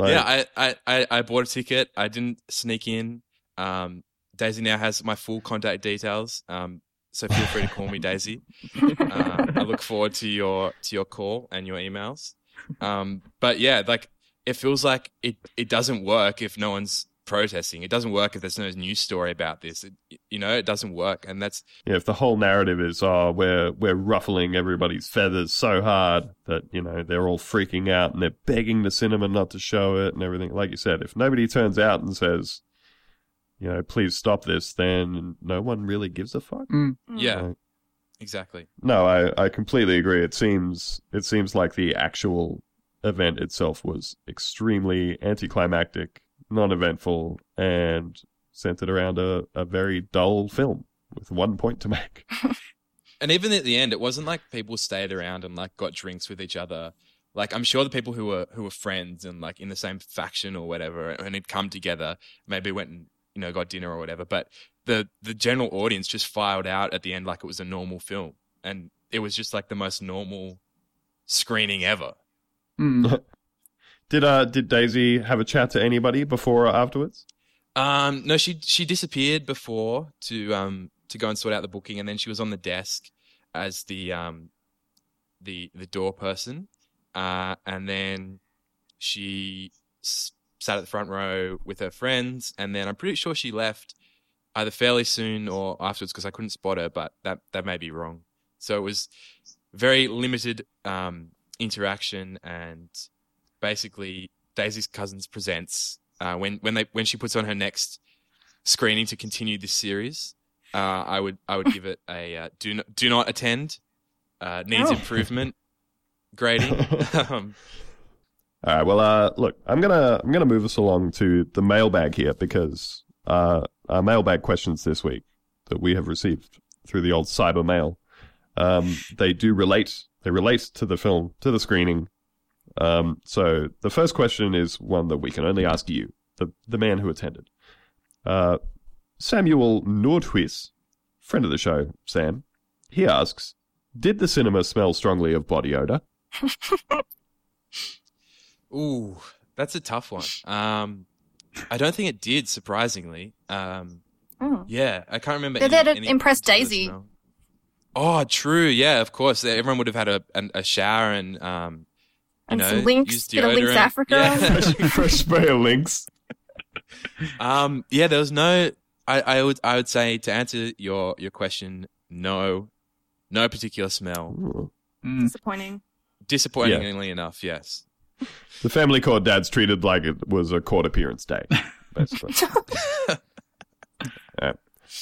Speaker 1: Like,
Speaker 4: yeah, I, I, I, I bought a ticket. I didn't sneak in. Um, Daisy now has my full contact details. Um, so feel free to call me Daisy. Uh, I look forward to your to your call and your emails. Um, but yeah, like it feels like it it doesn't work if no one's protesting. It doesn't work if there's no news story about this. It, you know, it doesn't work, and that's
Speaker 1: yeah, if the whole narrative is, oh, we're we're ruffling everybody's feathers so hard that you know they're all freaking out and they're begging the cinema not to show it and everything. Like you said, if nobody turns out and says, you know, please stop this, then no one really gives a fuck.
Speaker 2: Mm.
Speaker 4: yeah,
Speaker 1: Right.
Speaker 4: exactly.
Speaker 1: No, I, I completely agree. It seems it seems like the actual event itself was extremely anticlimactic, non-eventful, and centered around a, a very dull film with one point to make.
Speaker 4: And even at the end, it wasn't like people stayed around and like got drinks with each other. Like I'm sure the people who were who were friends and like in the same faction or whatever and had come together, maybe went and you know got dinner or whatever. But the the general audience just filed out at the end like it was a normal film, and it was just like the most normal screening ever.
Speaker 2: Mm.
Speaker 1: Did uh did Daisy have a chat to anybody before or afterwards?
Speaker 4: Um, no, she she disappeared before to um to go and sort out the booking, and then she was on the desk as the um the the door person, uh, and then she s- sat at the front row with her friends, and then I'm pretty sure she left either fairly soon or afterwards because I couldn't spot her, but that that may be wrong. So it was very limited um interaction and basically Daisy's Cousens presents uh, when when they when she puts on her next screening to continue this series. Uh, I would I would give it a uh, do not do not attend. Uh, needs
Speaker 3: Oh.
Speaker 4: improvement grading. um,
Speaker 1: All right. Well, uh, look, I'm gonna I'm gonna move us along to the mailbag here because uh, our mailbag questions this week that we have received through the old cyber mail, um, they do relate. They relate to the film, to the screening. Um, so the first question is one that we can only ask you, the the man who attended. Uh, Samuel Nordhuis, friend of the show, Sam. He asks, "Did the cinema smell strongly of body odor?"
Speaker 4: ooh, that's a tough one. Um, I don't think it did. Surprisingly, um,
Speaker 3: Mm.
Speaker 4: yeah, I can't remember.
Speaker 3: They're
Speaker 4: any-
Speaker 3: there impress Daisy.
Speaker 4: smell. Oh, true. Yeah, of course. Everyone would have had a a, a shower and um, you
Speaker 3: And
Speaker 4: know,
Speaker 3: some Lynx,
Speaker 4: used
Speaker 3: bit of Lynx
Speaker 4: deodorant.
Speaker 3: Africa.
Speaker 4: Yeah.
Speaker 1: fresh, fresh spray of Lynx.
Speaker 4: Um, yeah, there was no. I, I would I would say to answer your your question, no, no particular smell.
Speaker 2: Mm.
Speaker 3: Disappointing.
Speaker 4: Disappointingly enough, yes.
Speaker 1: The family court dad's treated like it was a court appearance day, basically.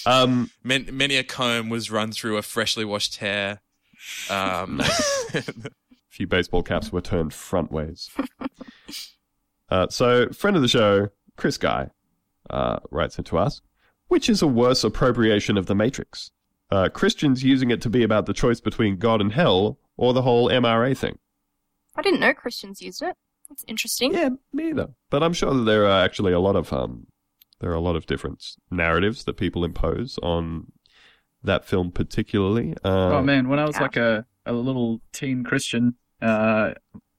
Speaker 1: Yeah. Um,
Speaker 4: Man, many a comb was run through a freshly washed hair. Um,
Speaker 1: a few baseball caps were turned front ways. Uh, so, friend of the show, Chris Guy, uh, writes into us. Which is a worse appropriation of the Matrix? Uh, Christians using it to be about the choice between God and hell, or the whole MRA thing?
Speaker 3: I didn't know Christians used it. That's interesting.
Speaker 1: Yeah, me either. But I'm sure that there are actually a lot of um, there are a lot of different narratives that people impose on that film, particularly. Uh,
Speaker 2: oh man, when I was
Speaker 3: Yeah.
Speaker 2: like a, a little teen Christian, uh,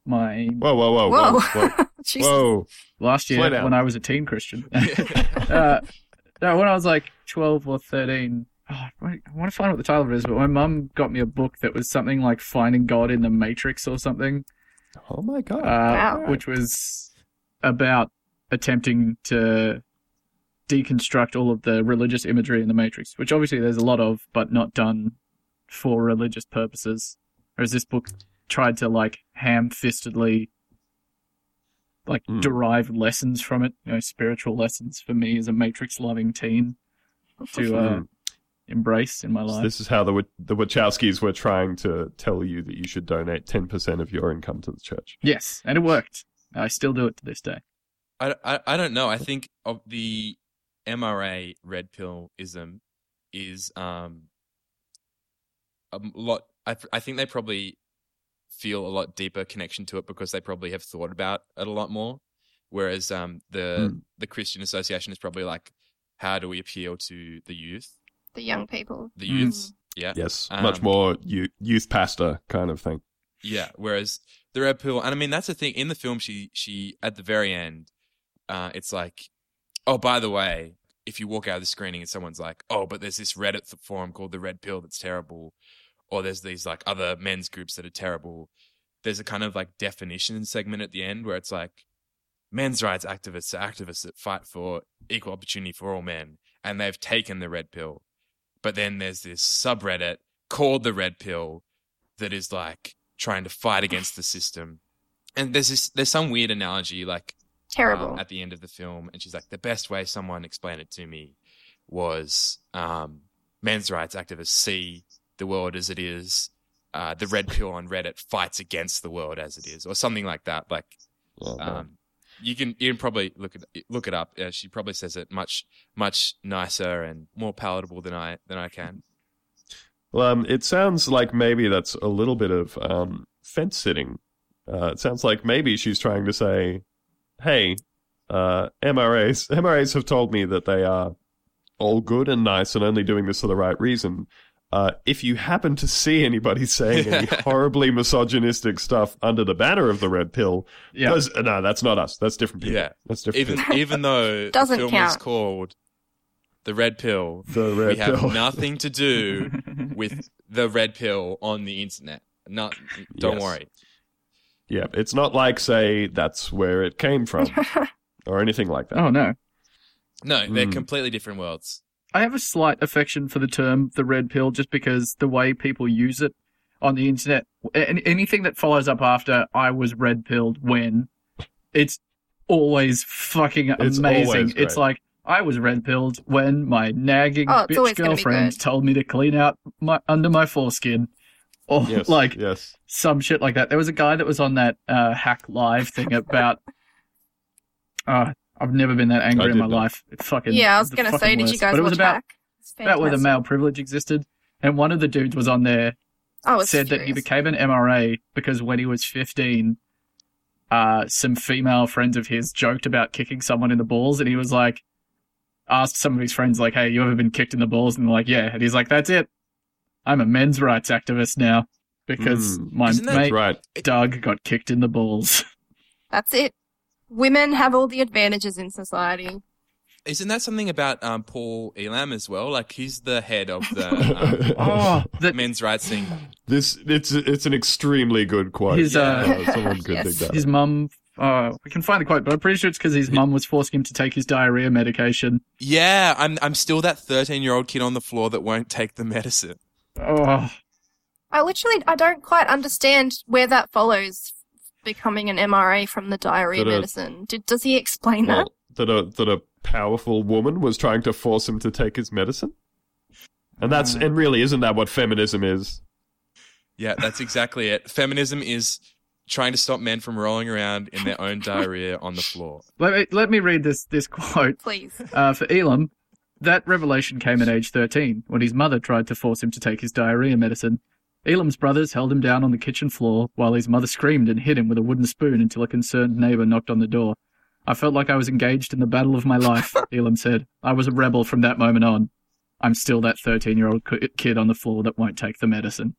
Speaker 2: my
Speaker 1: Whoa, whoa, whoa,
Speaker 3: Whoa.
Speaker 1: whoa, whoa!
Speaker 3: Jesus.
Speaker 1: whoa.
Speaker 2: last year when I was a teen Christian. uh, no, when I was like 12 or 13, oh, I want to find out what the title of it is, but my mum got me a book that was something like Finding God in the Matrix or something,
Speaker 1: Oh my god!
Speaker 2: uh,
Speaker 3: Wow.
Speaker 2: which was about attempting to deconstruct all of the religious imagery in the Matrix, which obviously there's a lot of, but not done for religious purposes. Whereas this book tried to like ham-fistedly like
Speaker 1: Hmm.
Speaker 2: derive lessons from it, you know, spiritual lessons for me as a Matrix loving teen to uh,
Speaker 1: Hmm.
Speaker 2: embrace in my
Speaker 1: So
Speaker 2: life.
Speaker 1: this is how the the Wachowskis were trying to tell you that you should donate ten percent of your income to the church.
Speaker 2: Yes, and it worked. I still do it to this day.
Speaker 4: I, I, I don't know. I think of the MRA red pillism is um a lot. I I think they probably feel a lot deeper connection to it because they probably have thought about it a lot more. Whereas um the
Speaker 1: Hmm.
Speaker 4: the Christian Association is probably like, how do we appeal to the youth,
Speaker 3: The young people.
Speaker 4: the
Speaker 2: Mm.
Speaker 4: youths? Yeah,
Speaker 1: Yes,
Speaker 4: Um,
Speaker 1: much more you, youth pastor kind of thing.
Speaker 4: Yeah. Whereas the red pill, and I mean that's the thing in the film. She she at the very end, uh, it's like, oh, by the way, if you walk out of the screening and someone's like, oh, but there's this Reddit forum called the Red Pill that's terrible, or there's these like other men's groups that are terrible. There's a kind of like definition segment at the end where it's like, men's rights activists are activists that fight for equal opportunity for all men, and they've taken the red pill. But then there's this subreddit called the Red Pill that is like trying to fight against the system. And there's this, there's some weird analogy like
Speaker 3: Terrible.
Speaker 4: um, at the end of the film, and she's like, the best way someone explained it to me was um, men's rights activists see the world as it is. Uh, the red pill on Reddit fights against the world as it is, or something like that. Like,
Speaker 1: Oh,
Speaker 4: um, you can you can probably look it look it up. Uh, she probably says it much much nicer and more palatable than I than I can.
Speaker 1: Well, um, it sounds like maybe that's a little bit of um, fence sitting. Uh, it sounds like maybe she's trying to say, "Hey, uh, MRAs MRAs have told me that they are all good and nice and only doing this for the right reason. Uh, if you happen to see anybody saying any horribly misogynistic stuff under the banner of the red pill,
Speaker 2: Yeah.
Speaker 1: those- no, that's not us. That's different people.
Speaker 4: Yeah.
Speaker 1: that's different.
Speaker 4: Even
Speaker 1: people.
Speaker 4: even though
Speaker 3: Doesn't
Speaker 4: the film is called the Red Pill,
Speaker 1: The red
Speaker 4: we have nothing to do with the red pill on the internet. Not don't
Speaker 1: Yes.
Speaker 4: worry.
Speaker 1: Yeah, it's not like say that's where it came from or anything like that.
Speaker 2: Oh no.
Speaker 4: No, they're
Speaker 1: Hmm.
Speaker 4: completely different worlds.
Speaker 2: I have a slight affection for the term the red pill just because the way people use it on the internet, anything that follows up after I was red pilled when, it's always fucking
Speaker 1: It's
Speaker 2: amazing.
Speaker 1: always
Speaker 2: It's like, I was red pilled when my nagging
Speaker 3: Oh,
Speaker 2: bitch
Speaker 3: always gonna be
Speaker 2: girlfriend told me to clean out my under my foreskin. Or
Speaker 1: Yes,
Speaker 2: like
Speaker 1: yes.
Speaker 2: some shit like that. There was a guy that was on that uh, hack live thing about. Uh, I've never been that angry in my
Speaker 1: know.
Speaker 2: life. It fucking
Speaker 3: yeah, I was gonna
Speaker 2: fucking
Speaker 3: say, did you
Speaker 2: worst.
Speaker 3: guys
Speaker 2: But it was
Speaker 3: watch
Speaker 2: about
Speaker 3: Hack?
Speaker 2: About whether
Speaker 3: fantastic.
Speaker 2: male privilege existed. And one of the dudes was on there
Speaker 3: I was
Speaker 2: said that he became an MRA because when he was 15, uh, some female friends of his joked about kicking someone in the balls, and he was like, asked some of his friends like, "Hey, you ever been kicked in the balls?" And they're like, "Yeah," and he's like, "That's it. I'm a men's rights activist now because
Speaker 1: Mm.
Speaker 2: my mate
Speaker 1: Right.
Speaker 2: Doug got kicked in the balls."
Speaker 3: That's it. Women have all the advantages in society.
Speaker 4: Isn't that something about um, Paul Elam as well? Like he's the head of the
Speaker 2: oh,
Speaker 4: um,
Speaker 2: that
Speaker 4: men's rights thing.
Speaker 1: This it's it's an extremely good quote.
Speaker 2: His, uh,
Speaker 1: someone could
Speaker 3: Yes.
Speaker 1: dig that.
Speaker 2: his mum. Uh, we can find the quote, but I'm pretty sure it's because his mum was forcing him to take his diarrhea medication.
Speaker 4: Yeah, I'm I'm still that 13 year old kid on the floor that won't take the medicine.
Speaker 2: Oh,
Speaker 3: I literally, I don't quite understand where that follows becoming an MRA from the diarrhea
Speaker 1: That a-
Speaker 3: medicine. Did, does he explain that?
Speaker 1: Well, that a that a powerful woman was trying to force him to take his medicine, and that's
Speaker 2: Uh.
Speaker 1: and really isn't that what feminism is?
Speaker 4: Yeah, that's exactly it. Feminism is trying to stop men from rolling around in their own diarrhea on the floor.
Speaker 2: let me let me read this this quote.
Speaker 3: Please.
Speaker 2: Uh, for Elam, that revelation came at age 13 when his mother tried to force him to take his diarrhea medicine. Elam's brothers held him down on the kitchen floor while his mother screamed and hit him with a wooden spoon until a concerned neighbor knocked on the door. I felt like I was engaged in the battle of my life, Elam said. I was a rebel from that moment on. I'm still that 13 year old kid on the floor that won't take the medicine.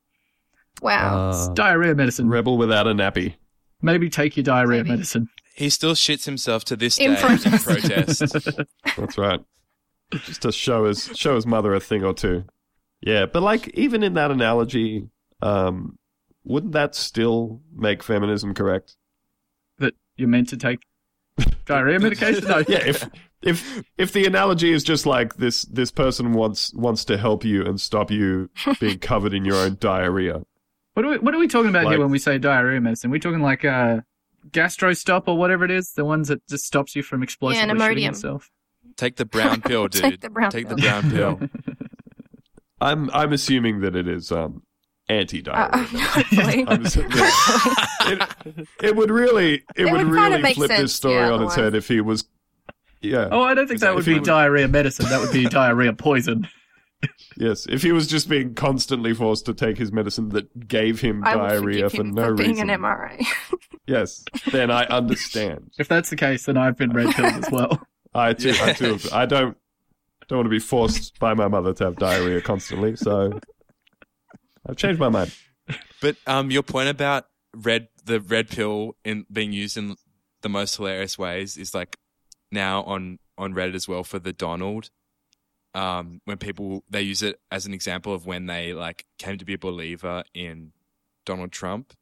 Speaker 3: Wow.
Speaker 1: Uh,
Speaker 2: Diarrhea medicine.
Speaker 1: rebel without a nappy.
Speaker 2: Maybe take your diarrhea
Speaker 3: Maybe.
Speaker 2: medicine.
Speaker 4: He still shits himself to this day
Speaker 3: In
Speaker 4: in
Speaker 3: protest.
Speaker 4: protest.
Speaker 1: That's right. Just to show his show his mother a thing or two. Yeah, but like even in that analogy, um, wouldn't that still make feminism correct?
Speaker 2: That you're meant to take diarrhea medication? No.
Speaker 1: Yeah, if if if the analogy is just like this this person wants wants to help you and stop you being covered in your own diarrhea.
Speaker 2: What are we, what are we talking about
Speaker 1: Like-
Speaker 2: here when we say diarrhea medicine? We're talking like uh, gastro stop or whatever it is? The ones that just stops you from explosively
Speaker 3: an
Speaker 2: shitting yourself?
Speaker 4: Take the brown pill, dude.
Speaker 3: Take the brown
Speaker 4: Take the
Speaker 3: pill.
Speaker 4: brown pill.
Speaker 1: I'm I'm assuming that it is um anti diarrhea.
Speaker 3: Uh, hopefully.
Speaker 1: I'm assuming- it, it would really it, would,
Speaker 3: would
Speaker 1: really
Speaker 3: kinda make
Speaker 1: flip this story
Speaker 3: yeah,
Speaker 1: on its head if he was yeah.
Speaker 2: Oh, I don't think that would be
Speaker 1: was-
Speaker 2: diarrhea medicine. That would be diarrhea poison.
Speaker 1: Yes, if he was just being constantly forced to take his medicine that gave him
Speaker 3: I
Speaker 1: diarrhea
Speaker 3: forgive
Speaker 1: for
Speaker 3: him
Speaker 1: no
Speaker 3: for being
Speaker 1: reason.
Speaker 3: an MRA.
Speaker 1: Yes, then I understand.
Speaker 2: If that's the case, then I've been red pilled as well.
Speaker 1: I too, I too, I don't, don't want to be forced by my mother to have diarrhea constantly. So I've changed my mind.
Speaker 4: But um, your point about red, the red pill in being used in the most hilarious ways is like now on on Reddit as well for the Donald. Um, when people they use it as an example of when they like came to be a believer in Donald Trump,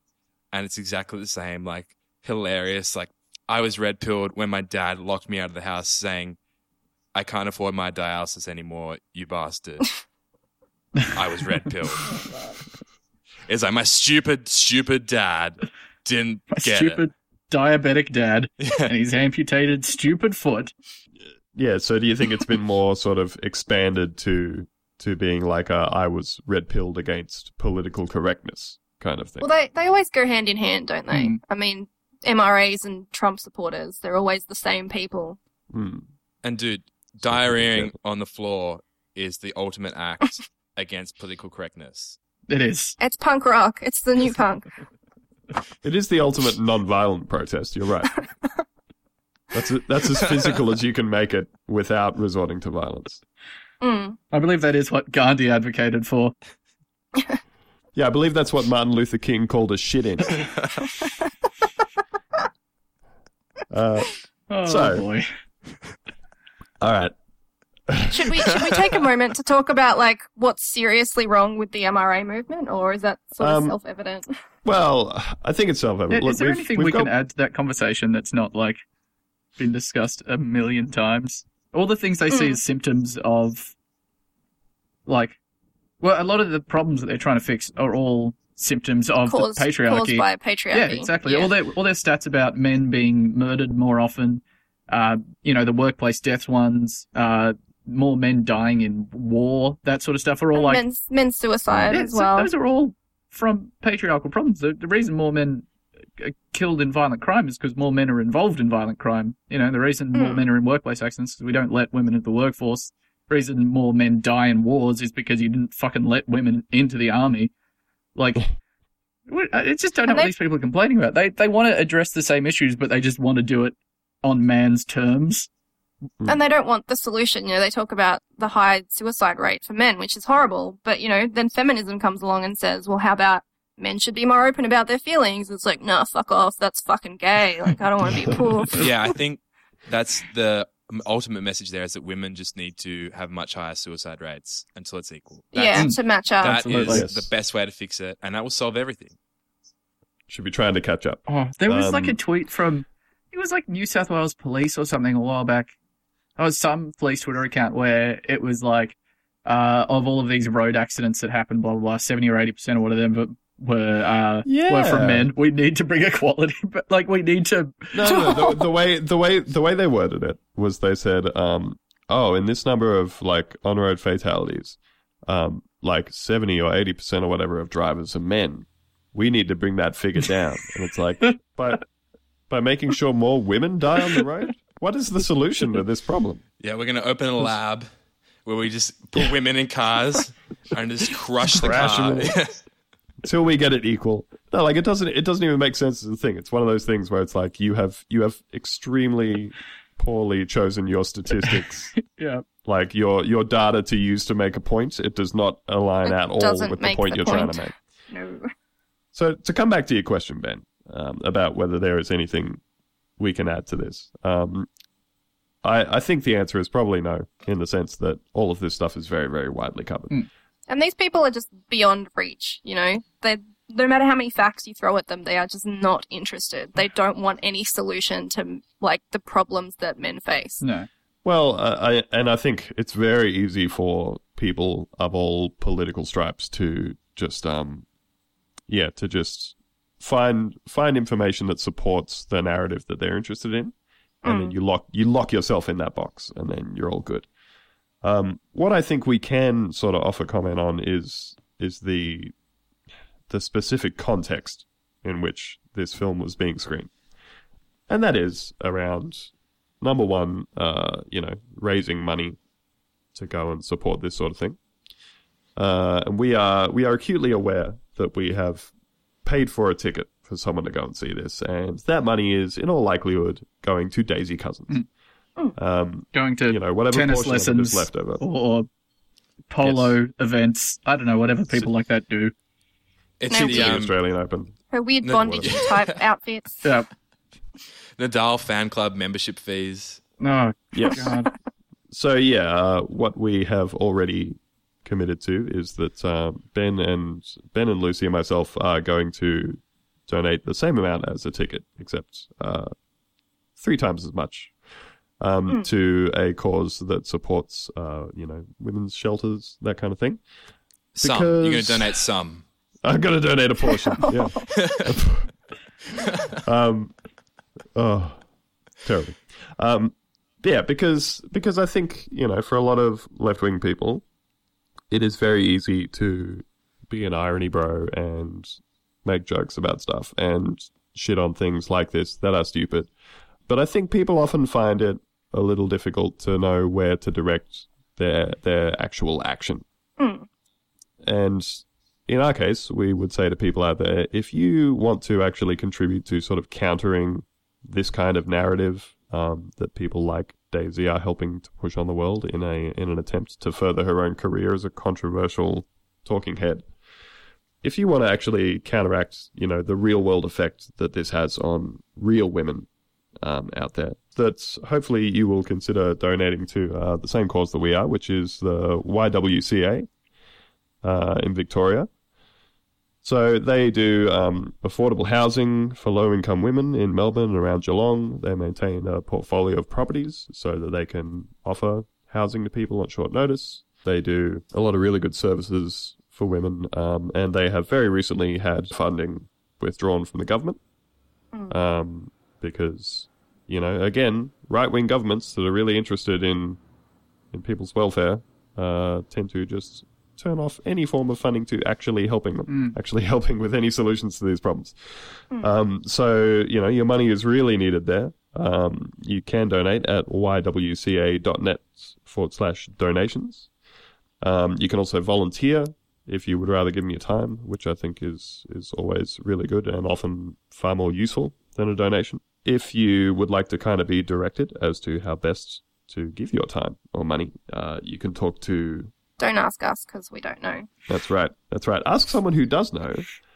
Speaker 4: and it's exactly the same. Like hilarious. Like I was red pilled when my dad locked me out of the house, saying, "I can't afford my dialysis anymore, you bastard." I was red pilled. It's like my stupid, stupid dad didn't
Speaker 2: My
Speaker 4: get
Speaker 2: stupid diabetic dad and his amputated stupid foot.
Speaker 1: Yeah. So do you think it's been more sort of expanded to to being like a I was red pilled against political correctness kind of thing?
Speaker 3: well, they, they always go hand in hand, don't they?
Speaker 2: Hmm.
Speaker 3: I mean, MRAs and Trump supporters, they're always the same people.
Speaker 1: Hmm.
Speaker 4: and dude, diarrheaing on the floor is the ultimate act against political correctness.
Speaker 2: It is.
Speaker 3: It's punk rock. It's the new punk.
Speaker 1: It is the ultimate non-violent protest. You're right. That's a, that's as physical as you can make it without resorting to violence.
Speaker 3: Mm.
Speaker 2: I believe that is what Gandhi advocated for.
Speaker 1: Yeah, I believe that's what Martin Luther King called a shit in. Uh,
Speaker 2: Oh
Speaker 1: So-
Speaker 2: boy.
Speaker 1: all right.
Speaker 3: Should we should we take a moment to talk about like what's seriously wrong with the MRA movement, or is that sort of
Speaker 1: Um,
Speaker 3: self-evident?
Speaker 1: Well, I think it's self-evident.
Speaker 2: Yeah,
Speaker 1: Look,
Speaker 2: is there
Speaker 1: we've-
Speaker 2: anything
Speaker 1: we've
Speaker 2: we
Speaker 1: got-
Speaker 2: can add to that conversation that's not like been discussed a million times? All the things they see
Speaker 3: Mm.
Speaker 2: as symptoms of like well, a lot of the problems that they're trying to fix are all symptoms of
Speaker 3: caused,
Speaker 2: the patriarchy.
Speaker 3: caused by patriarchy.
Speaker 2: Yeah, exactly.
Speaker 3: Yeah.
Speaker 2: All their all their stats about men being murdered more often, uh, you know, the workplace deaths ones, uh, more men dying in war, that sort of stuff are all
Speaker 3: And
Speaker 2: like
Speaker 3: men's men's suicide
Speaker 2: yeah,
Speaker 3: as well.
Speaker 2: those are all from patriarchal problems. The, the reason more men are killed in violent crime is because more men are involved in violent crime. You know, the reason more
Speaker 3: Mm.
Speaker 2: men are in workplace accidents is we don't let women into the workforce. The reason more men die in wars is because you didn't fucking let women into the army. Like, we- I just don't know
Speaker 3: And
Speaker 2: what these people are complaining about. They they want to address the same issues, but they just want to do it on man's terms. Hmm.
Speaker 3: and they don't want the solution. You know, they talk about the high suicide rate for men, which is horrible. But you know, then feminism comes along and says, "Well, how about men should be more open about their feelings?" It's like, no, fuck off. That's fucking gay. Like, I don't want to be poor.
Speaker 4: yeah, I think that's the ultimate message there is that women just need to have much higher suicide rates until it's equal.
Speaker 3: yeah, to match up.
Speaker 4: that
Speaker 2: Absolutely.
Speaker 4: is
Speaker 1: Yes.
Speaker 4: the best way to fix it, and that will solve everything.
Speaker 1: Should be trying to catch up.
Speaker 2: Oh, there was like a
Speaker 1: Um,
Speaker 2: tweet from it was like New South Wales Police or something a while back. There was some police Twitter account where it was like uh, of all of these road accidents that happened, blah blah blah, seventy or eighty percent or what of them but were uh, were from men. We need to bring equality, but like we need to.
Speaker 1: No, no, the, the way the way the way they worded it was they said, um, "Oh, in this number of like on road fatalities, um, like seventy or eighty percent or whatever of drivers are men. We need to bring that figure down." And it's like, by by making sure more women die on the road. What is the solution to this problem?
Speaker 4: Yeah, we're going to open a lab where we just put women in cars and just crush the
Speaker 1: Crash
Speaker 4: car.
Speaker 1: Them all. Till we get it equal. No, like it doesn't. It doesn't even make sense as a thing. It's one of those things where it's like you have you have extremely poorly chosen your statistics,
Speaker 2: Yeah.
Speaker 1: like your your data to use to make a point. It does not align
Speaker 3: It
Speaker 1: at all with the point
Speaker 3: the
Speaker 1: you're trying to make.
Speaker 3: No.
Speaker 1: So to come back to your question, Ben, um, about whether there is anything we can add to this, um, I, I think the answer is probably no, in the sense that all of this stuff is very, very widely covered.
Speaker 3: And these people are just beyond reach, you know? They no matter how many facts you throw at them, they are just not interested. They don't want any solution to like the problems that men face.
Speaker 2: No.
Speaker 1: Well, uh, I, and I think it's very easy for people of all political stripes to just, um, yeah, to just find find information that supports the narrative that they're interested in, and then you lock you lock yourself in that box, and then you're all good. Um, what I think we can sort of offer comment on is is the the specific context in which this film was being screened, and that is around number one, uh, you know, raising money to go and support this sort of thing. Uh, and we are we are acutely aware that we have paid for a ticket for someone to go and see this, and that money is in all likelihood going to Daisy Cousens. Um,
Speaker 2: Going to
Speaker 1: you know, whatever
Speaker 2: tennis
Speaker 1: portion of it is
Speaker 2: lessons
Speaker 1: left over.
Speaker 2: or polo events. I don't know, whatever people like that do.
Speaker 4: It's
Speaker 3: No,
Speaker 4: the
Speaker 1: the
Speaker 4: um,
Speaker 1: Australian Open.
Speaker 3: Her weird
Speaker 4: No,
Speaker 3: bondage type outfits.
Speaker 2: Yeah.
Speaker 4: Nadal fan club membership fees.
Speaker 2: No.
Speaker 1: Yes.
Speaker 2: God.
Speaker 1: So yeah, uh, what we have already committed to is that uh, Ben and Ben and Lucy and myself are going to donate the same amount as a ticket, except uh, three times as much, um, to a cause that supports, uh, you know, women's shelters, that kind of thing.
Speaker 4: Some. You're going to donate some.
Speaker 1: I'm going to donate a portion. yeah. um, oh, terrible. Um, yeah, because because I think you know, for a lot of left wing people, it is very easy to be an irony bro and make jokes about stuff and shit on things like this that are stupid. But I think people often find it a little difficult to know where to direct their their actual action. And in our case, we would say to people out there, if you want to actually contribute to sort of countering this kind of narrative um, that people like Daisy are helping to push on the world in a in an attempt to further her own career as a controversial talking head, if you want to actually counteract, you know, the real world effect that this has on real women um, out there, that hopefully you will consider donating to uh, the same cause that we are, which is the YWCA uh, in Victoria. So they do um, affordable housing for low income women in Melbourne and around Geelong. They maintain a portfolio of properties so that they can offer housing to people on short notice. They do a lot of really good services for women, um, and they have very recently had funding withdrawn from the government um, because, you know, again, right wing governments that are really interested in in people's welfare uh, tend to just turn off any form of funding to actually helping them, actually helping with any solutions to these problems. Um, so, you know, your money is really needed there. Um, you can donate at ywca.net forward slash donations. Um, you can also volunteer if you would rather give me your time, which I think is, is always really good and often far more useful than a donation. If you would like to kind of be directed as to how best to give your time or money, uh, you can talk to
Speaker 3: Don't ask us because we don't know.
Speaker 1: that's right. That's right. Ask someone who does know.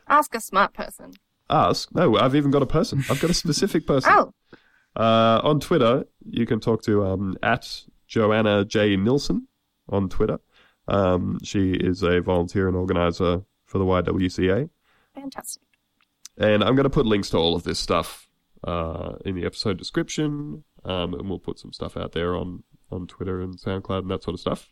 Speaker 3: Ask a smart person.
Speaker 1: Ask. No, I've even got a person. I've got a specific person.
Speaker 3: Oh,
Speaker 1: Uh, on Twitter, you can talk to um, at Joanna J. Nilsson on Twitter. Um, she is a volunteer and organizer for the YWCA.
Speaker 3: fantastic.
Speaker 1: And I'm going to put links to all of this stuff uh, in the episode description. Um, and we'll put some stuff out there on, on Twitter and SoundCloud and that sort of stuff.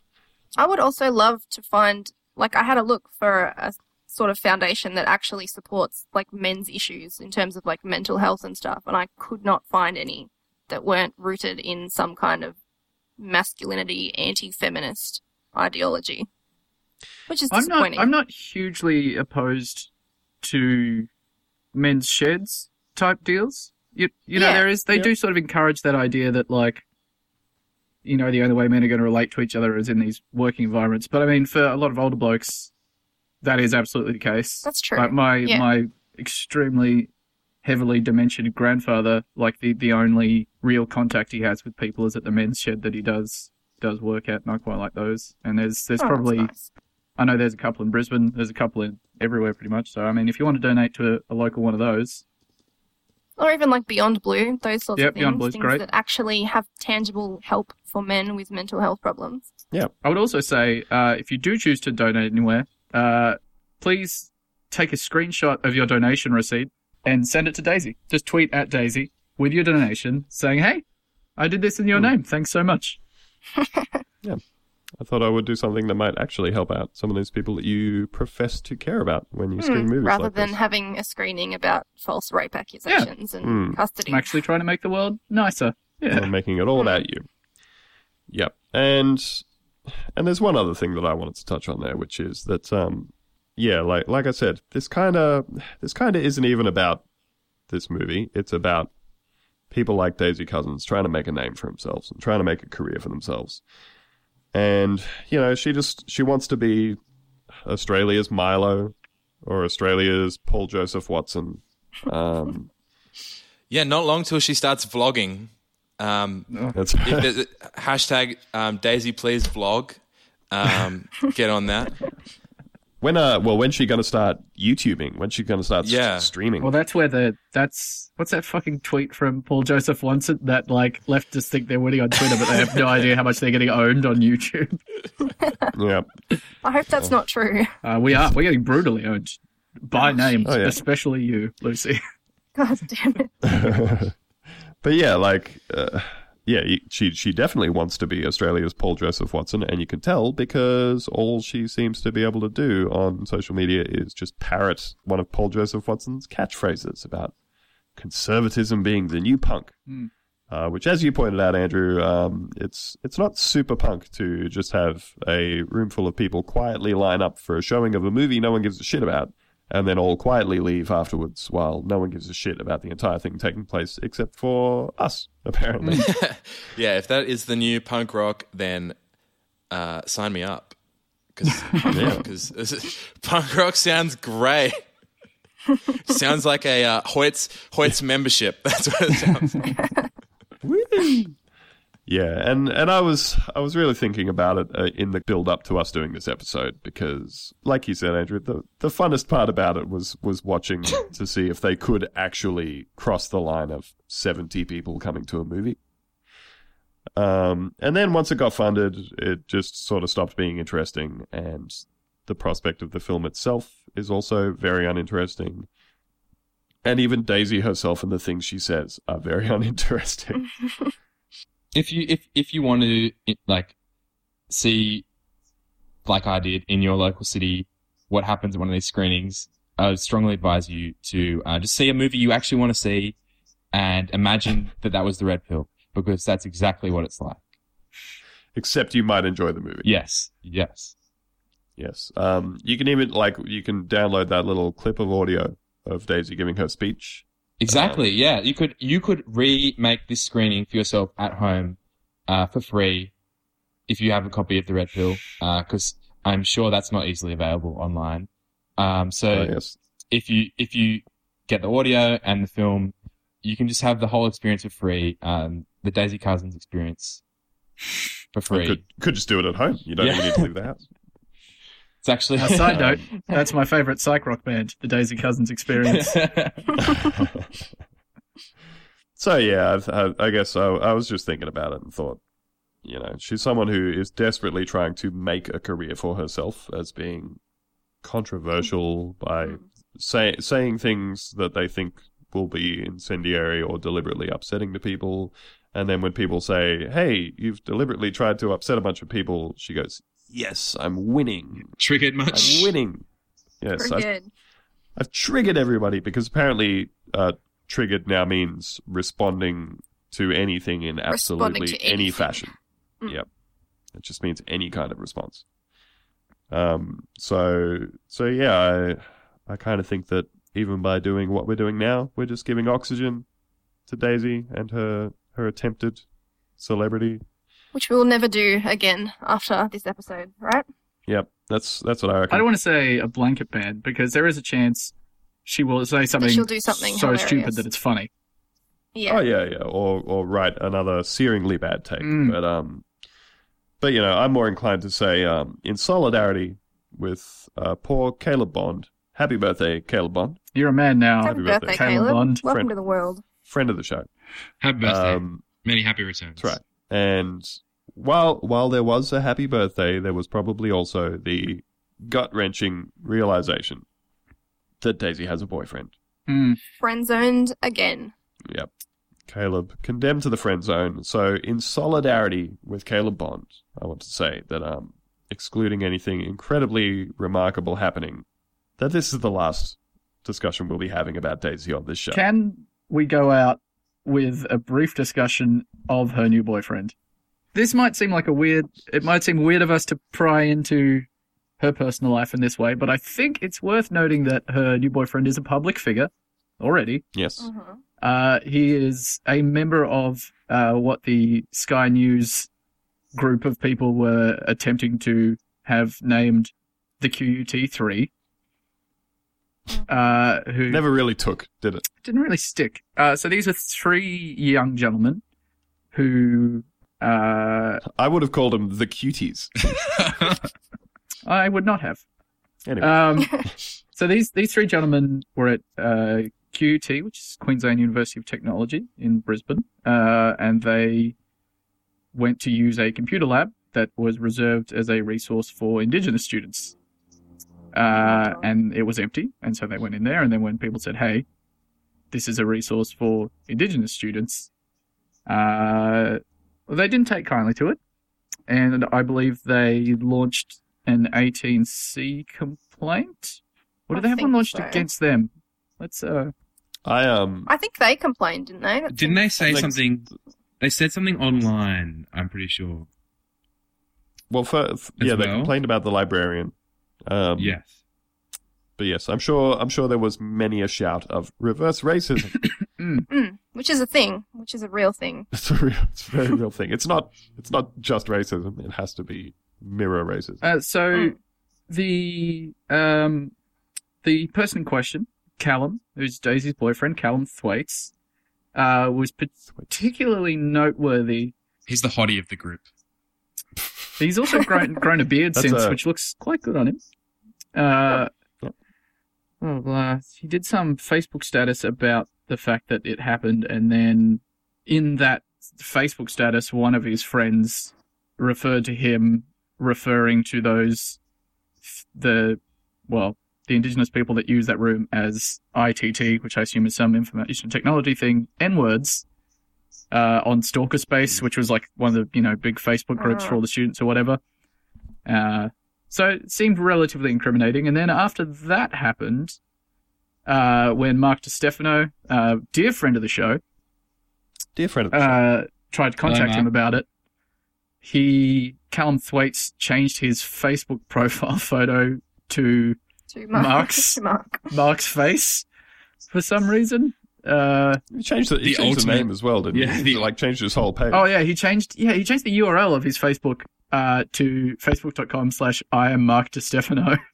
Speaker 3: I would also love to find, like, I had a look for a sort of foundation that actually supports, like, men's issues in terms of, like, mental health and stuff, and I could not find any that weren't rooted in some kind of masculinity, anti feminist ideology. Which is
Speaker 2: I'm not.
Speaker 3: disappointing.
Speaker 2: I'm not hugely opposed to men's sheds type deals. You, you know,
Speaker 3: Yeah.
Speaker 2: there is. They
Speaker 1: Yeah.
Speaker 2: do sort of encourage that idea that like you know, the only way men are going to relate to each other is in these working environments. But I mean, for a lot of older blokes, that is absolutely the case.
Speaker 3: That's true.
Speaker 2: Like my
Speaker 3: Yeah.
Speaker 2: my extremely heavily dementiated grandfather, like the the only real contact he has with people is at the men's shed that he does does work at, and I quite like those. And there's there's
Speaker 3: Oh,
Speaker 2: probably
Speaker 3: nice.
Speaker 2: I know there's a couple in Brisbane, there's a couple in everywhere pretty much. So I mean, if you want to donate to a, a local one of those,
Speaker 3: Or even like Beyond Blue, those sorts
Speaker 2: Yep,
Speaker 3: of things.
Speaker 2: Beyond Blue's
Speaker 3: things
Speaker 2: great.
Speaker 3: that actually have tangible help for men with mental health problems.
Speaker 2: Yeah, I would also say uh, if you do choose to donate anywhere, uh, please take a screenshot of your donation receipt and send it to Daisy. Just tweet at Daisy with your donation saying, "Hey, I did this in your
Speaker 1: Hmm.
Speaker 2: name. Thanks so much."
Speaker 1: I thought I would do something that might actually help out some of those people that you profess to care about when you screen
Speaker 3: Hmm,
Speaker 1: movies
Speaker 3: rather
Speaker 1: like
Speaker 3: than
Speaker 1: this.
Speaker 3: having a screening about false rape accusations and
Speaker 1: Hmm.
Speaker 3: custody.
Speaker 2: I'm actually trying to make the world nicer. Yeah.
Speaker 1: Or making it all about you. Yep. And and there's one other thing that I wanted to touch on there, which is that um yeah, like like I said, this kinda this kinda isn't even about this movie. It's about people like Daisy Cousens trying to make a name for themselves and trying to make a career for themselves. And, you know, she just she wants to be Australia's Milo or Australia's Paul Joseph Watson. Um
Speaker 4: Yeah, not long till she starts vlogging. Um,
Speaker 1: that's
Speaker 4: there's- hashtag um, Daisy please vlog. Um, get on that.
Speaker 1: When uh, well, when's she gonna start YouTubing? When's she gonna start s- streaming?
Speaker 2: Well, that's where the that's what's that fucking tweet from Paul Joseph Watson that like leftists think they're winning on Twitter, but they have no idea how much they're getting owned on YouTube.
Speaker 1: yeah,
Speaker 3: I hope that's not true.
Speaker 2: Uh, we are we're getting brutally owned by name,
Speaker 1: Oh, yeah.
Speaker 2: especially you, Lucy.
Speaker 3: God damn it.
Speaker 1: but yeah, like, uh, yeah, she she definitely wants to be Australia's Paul Joseph Watson, and you can tell because all she seems to be able to do on social media is just parrot one of Paul Joseph Watson's catchphrases about conservatism being the new punk.
Speaker 2: Hmm.
Speaker 1: Uh, which, as you pointed out, Andrew, um, it's it's not super punk to just have a room full of people quietly line up for a showing of a movie no one gives a shit about, and then all quietly leave afterwards while no one gives a shit about the entire thing taking place except for us, apparently.
Speaker 4: Yeah, if that is the new punk rock, then uh, sign me up. Because punk rock sounds great. sounds like a uh, Hoyt's Hoyt's membership. That's what it sounds like.
Speaker 1: Yeah, and and I was I was really thinking about it uh, in the build up to us doing this episode because, like you said, Andrew, the the funnest part about it was was watching to see if they could actually cross the line of seventy people coming to a movie. Um, and then once it got funded, it just sort of stopped being interesting, and the prospect of the film itself is also very uninteresting. And even Daisy herself and the things she says are very uninteresting.
Speaker 6: if you if if you want to like see like I did in your local city what happens at one of these screenings, I would strongly advise you to uh, just see a movie you actually want to see and imagine that that was the red pill because that's exactly what it's like.
Speaker 1: Except you might enjoy the movie.
Speaker 6: Yes, yes.
Speaker 1: Yes. Um, you can even like you can download that little clip of audio of Daisy giving her speech.
Speaker 6: Exactly. yeah, you could you could remake this screening for yourself at home uh, for free if you have a copy of the Red Pill, because I'm sure that's not easily available online. Um, so
Speaker 1: Oh, yes.
Speaker 6: if you if you get the audio and the film, you can just have the whole experience for free. Um, the Daisy Cousens experience for
Speaker 1: You
Speaker 6: free.
Speaker 1: could could just do it at home. You don't
Speaker 6: Yeah.
Speaker 1: even need to leave the house.
Speaker 6: It's actually
Speaker 2: A side note, that's my favorite psych rock band, the Daisy Cousens Experience.
Speaker 1: So yeah, I, I, I guess I, I was just thinking about it and thought, you know, she's someone who is desperately trying to make a career for herself as being controversial by mm-hmm. say, saying things that they think will be incendiary or deliberately upsetting to people. And then when people say, "Hey, you've deliberately tried to upset a bunch of people," she goes, "Yes, I'm winning.
Speaker 6: Triggered much.
Speaker 1: I'm winning. Yes,
Speaker 3: Very
Speaker 1: I,
Speaker 3: good.
Speaker 1: I've triggered everybody because apparently uh, triggered now means responding to anything in absolutely
Speaker 3: to
Speaker 1: any
Speaker 3: anything.
Speaker 1: fashion.
Speaker 3: Mm.
Speaker 1: Yep. It just means any kind of response. Um, so, so yeah, I, I kind of think that even by doing what we're doing now, we're just giving oxygen to Daisy and her, her attempted celebrity.
Speaker 3: Which we will never do again after this episode, right?
Speaker 1: Yep, that's that's what I reckon.
Speaker 2: I don't want to say a blanket ban because there is a chance she will say something,
Speaker 3: she'll do something
Speaker 2: so
Speaker 3: hilarious.
Speaker 2: stupid that it's funny.
Speaker 3: Yeah.
Speaker 1: Oh yeah, yeah, or or write another searingly bad take.
Speaker 2: Mm.
Speaker 1: But um, but you know, I'm more inclined to say um, in solidarity with uh, poor Caleb Bond. Happy birthday, Caleb Bond,
Speaker 2: You're a man now.
Speaker 3: Happy
Speaker 1: Happy birthday,
Speaker 3: birthday,
Speaker 2: Caleb
Speaker 3: Caleb.
Speaker 2: Bond.
Speaker 3: Welcome
Speaker 1: Friend.
Speaker 3: to the world.
Speaker 1: friend of the show.
Speaker 6: Happy birthday.
Speaker 1: Um,
Speaker 6: Many happy returns.
Speaker 1: that's right. And while while there was a happy birthday, there was probably also the gut wrenching realization that Daisy has a boyfriend.
Speaker 2: Mm.
Speaker 3: Friend zoned again.
Speaker 1: Yep. Caleb condemned to the friend zone. So, in solidarity with Caleb Bond, I want to say that, um, excluding anything incredibly remarkable happening, that this is the last discussion we'll be having about Daisy on this show.
Speaker 2: Can we go out with a brief discussion of her new boyfriend? This might seem like a weird. It might seem weird of us to pry into her personal life in this way, but I think it's worth noting that her new boyfriend is a public figure already.
Speaker 1: yes.
Speaker 3: Mhm.
Speaker 2: Uh, he is a member of uh, what the Sky News group of people were attempting to have named the QUT3. Uh, who
Speaker 1: Never really took, did it?
Speaker 2: didn't really stick. Uh, so these are three young gentlemen who uh,
Speaker 1: I would have called them the cuties.
Speaker 2: I would not have.
Speaker 1: Anyway,
Speaker 2: Um, so these these three gentlemen were at uh, QUT, which is Queensland University of Technology in Brisbane, uh, and they went to use a computer lab that was reserved as a resource for Indigenous students. Uh, and it was empty, and so they went in there. And then when people said, "Hey, this is a resource for Indigenous students," uh, well, they didn't take kindly to it, and I believe they launched an 18C complaint.
Speaker 3: What
Speaker 2: did they have one launched
Speaker 3: so.
Speaker 2: against them? Let's uh.
Speaker 1: I um,
Speaker 3: I think they complained, didn't they? That
Speaker 6: Didn't they say
Speaker 1: Like-
Speaker 6: something? They said something online. I'm pretty sure.
Speaker 1: well, for, f- yeah, they complained about the librarian. Um,
Speaker 6: yes.
Speaker 1: but yes, I'm sure. I'm sure there was many a shout of reverse racism.
Speaker 3: Mm, which is a thing, which is a real thing.
Speaker 1: It's a real, it's a very real thing. It's not, it's not just racism. It has to be mirror racism.
Speaker 2: Uh, so
Speaker 3: Mm.
Speaker 2: the um the person in question, Calum, who's Daisy's boyfriend, Calum Thwaites, uh, was particularly noteworthy.
Speaker 6: He's the hottie of the group.
Speaker 2: He's also grown grown a beard
Speaker 1: That's
Speaker 2: since,
Speaker 1: a-
Speaker 2: which looks quite good on him. Uh,
Speaker 1: Yep.
Speaker 2: well, uh, he did some Facebook status about the fact that it happened, and then in that Facebook status, one of his friends referred to him referring to those the well the indigenous people that use that room as ITT, which I assume is some information technology thing, N words. Uh, on Stalker Space, which was like one of the you know big Facebook groups for all the students or whatever. Uh, so it seemed relatively incriminating. And then after that happened, uh, when Mark Di Stefano, uh, dear friend of the show,
Speaker 1: Dear friend of the show.
Speaker 2: uh, tried to contact
Speaker 6: Mark.
Speaker 2: him about it, he Calum Thwaites changed his Facebook profile photo to
Speaker 3: To Mark.
Speaker 2: Mark's-
Speaker 3: to Mark.
Speaker 2: Mark's face for some reason. Uh,
Speaker 1: He changed the, he
Speaker 6: The
Speaker 1: changed the name as well, didn't
Speaker 6: Yeah,
Speaker 1: he?
Speaker 6: the-
Speaker 1: He, like changed his whole page.
Speaker 2: oh yeah, he changed. Yeah, he changed the URL of his Facebook uh, to facebook.com slash I am Mark DiStefano.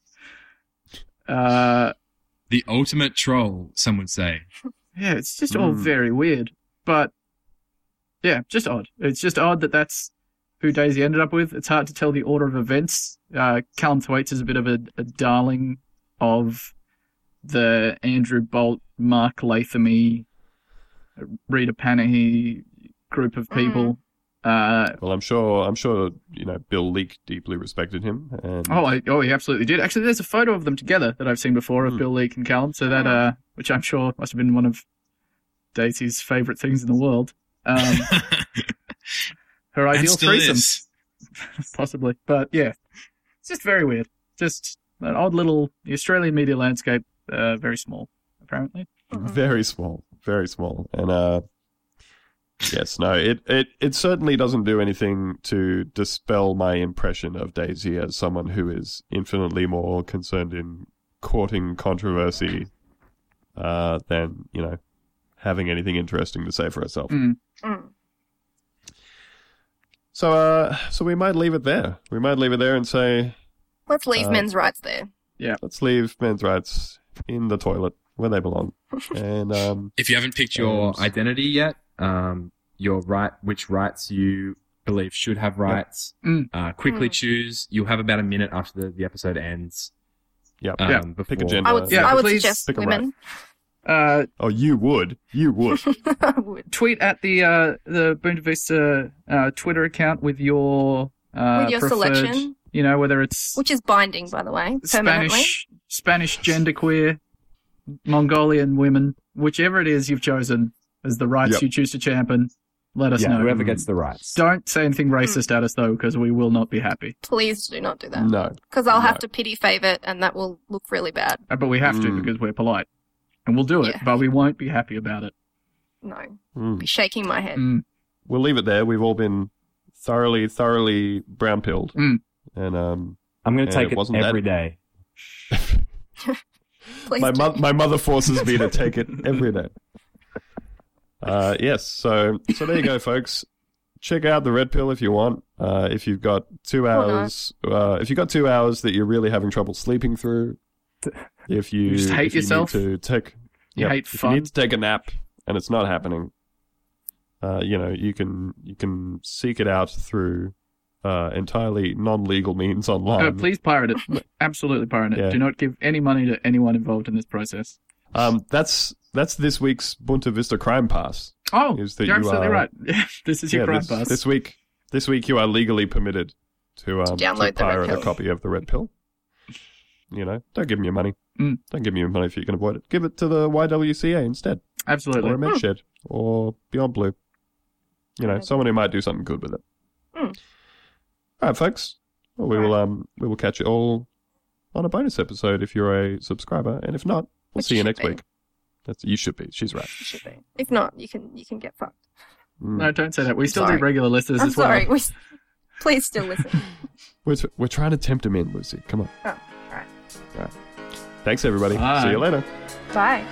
Speaker 2: Uh,
Speaker 6: The ultimate troll, some would say.
Speaker 2: yeah, it's just all
Speaker 1: Hmm.
Speaker 2: very weird. But yeah, just odd. It's just odd that that's who Daisy ended up with. It's hard to tell the order of events. Uh, Calum Thwaites is a bit of a, a darling of the Andrew Bolt, Mark Lathamy, Rita Panahi group of people. Uh,
Speaker 1: Well, I'm sure. I'm sure. You know, Bill Leak deeply respected him. And
Speaker 2: oh, I, oh, he absolutely did. Actually, there's a photo of them together that I've seen before of
Speaker 1: Hmm.
Speaker 2: Bill Leak and Calum. So that, uh, which I'm sure must have been one of Daisy's favourite things in the world. Um, her
Speaker 6: and
Speaker 2: ideal
Speaker 6: still
Speaker 2: threesome.
Speaker 6: is.
Speaker 2: possibly. But yeah, it's just very weird. Just an odd little the Australian media landscape, uh, very small, apparently.
Speaker 1: very small, very small, and uh, yes, no, it it it certainly doesn't do anything to dispel my impression of Daisy as someone who is infinitely more concerned in courting controversy uh, than you know having anything interesting to say for herself.
Speaker 2: Mm.
Speaker 3: Mm.
Speaker 1: So, uh, so we might leave it there. We might leave it there and say,
Speaker 3: Let's leave
Speaker 1: Uh,
Speaker 3: men's rights there.
Speaker 1: Yeah, let's leave men's rights in the toilet where they belong. And um,
Speaker 6: If you haven't picked your
Speaker 1: And-
Speaker 6: identity yet, um, your right, which rights you believe should have rights,
Speaker 2: Mm.
Speaker 6: uh, quickly
Speaker 3: Mm.
Speaker 6: choose. You'll have about a minute after the, the episode ends.
Speaker 1: Yep.
Speaker 6: Um,
Speaker 2: Yeah.
Speaker 6: before,
Speaker 1: Pick a gender.
Speaker 3: I would,
Speaker 2: Yeah,
Speaker 3: I would suggest
Speaker 1: pick a
Speaker 3: women.
Speaker 2: Uh,
Speaker 1: oh, you would. You would.
Speaker 3: Would.
Speaker 2: tweet at the uh, the Boonta Vista uh, Twitter account with your uh,
Speaker 3: With your
Speaker 2: preferred,
Speaker 3: selection.
Speaker 2: You know whether it's
Speaker 3: Which is binding, by the way, permanently.
Speaker 2: Spanish, Spanish genderqueer, Mongolian women, whichever it is you've chosen as the rights
Speaker 1: Yep.
Speaker 2: you choose to champion. Let us
Speaker 6: yeah,
Speaker 2: know.
Speaker 6: whoever gets the rights.
Speaker 2: Don't say anything racist at us though, because we will not be happy.
Speaker 3: Please do not do that.
Speaker 1: no.
Speaker 3: Because I'll have to pity favorite, and that will look really bad.
Speaker 2: Uh, But we have to
Speaker 1: Mm.
Speaker 2: because we're polite, and we'll do it.
Speaker 3: Yeah.
Speaker 2: But we won't be happy about it.
Speaker 3: No.
Speaker 1: Mm.
Speaker 3: Be shaking my head.
Speaker 2: Mm.
Speaker 1: We'll leave it there. We've all been thoroughly, thoroughly brown pilled.
Speaker 2: Mm.
Speaker 1: And um,
Speaker 6: I'm going to take
Speaker 1: it
Speaker 6: it every
Speaker 1: that-
Speaker 6: day.
Speaker 3: Please
Speaker 1: my,
Speaker 3: do.
Speaker 1: mo- my mother forces me to take it every day. Uh, yes, so so there you go, folks. Check out the red pill if you want. Uh, if you've got two
Speaker 3: Oh, no.
Speaker 1: hours, uh, if you've got two hours that you're really having trouble sleeping through, if you,
Speaker 2: You just hate
Speaker 1: if you
Speaker 2: yourself?
Speaker 1: need to take,
Speaker 2: You
Speaker 1: yep,
Speaker 2: hate
Speaker 1: if
Speaker 2: fun.
Speaker 1: you need to take a nap and it's not happening, uh, you know you can you can seek it out through uh, entirely non-legal means online.
Speaker 2: Uh, please pirate it. Absolutely pirate it.
Speaker 1: Yeah.
Speaker 2: Do not give any money to anyone involved in this process.
Speaker 1: Um, that's that's this week's Boonta Vista Crime Pass.
Speaker 2: Oh,
Speaker 1: Is that
Speaker 2: you're
Speaker 1: you
Speaker 2: absolutely
Speaker 1: are-
Speaker 2: right. this is your crime
Speaker 1: this,
Speaker 2: pass.
Speaker 1: this week. This week you are legally permitted to um
Speaker 3: download
Speaker 1: to
Speaker 3: the Red
Speaker 1: pirate a copy of the Red Pill. You know, don't give them your money.
Speaker 2: Mm.
Speaker 1: Don't give them your money if you can avoid it. Give it to the YWCA instead,
Speaker 2: Absolutely.
Speaker 1: or a Men's Shed, or Beyond Blue. You know,
Speaker 3: Right.
Speaker 1: someone who might do something good with it.
Speaker 3: Mm.
Speaker 1: All right, folks. Well, we will um we will catch you all on a bonus episode if you're a subscriber, and if not, we'll
Speaker 3: Which
Speaker 1: see you next
Speaker 3: be.
Speaker 1: week. That's you should be. She's right.
Speaker 3: You should be. If not, you can you can get fucked.
Speaker 1: Mm.
Speaker 2: No, don't say that. We still
Speaker 3: Sorry.
Speaker 2: do regular listeners
Speaker 3: I'm
Speaker 2: as well.
Speaker 3: sorry. We, please still listen.
Speaker 1: We're, we're trying to tempt him in, Lucy. Come on.
Speaker 3: Oh, alright.
Speaker 1: All right. Thanks, everybody.
Speaker 2: Bye.
Speaker 1: See you later.
Speaker 3: Bye.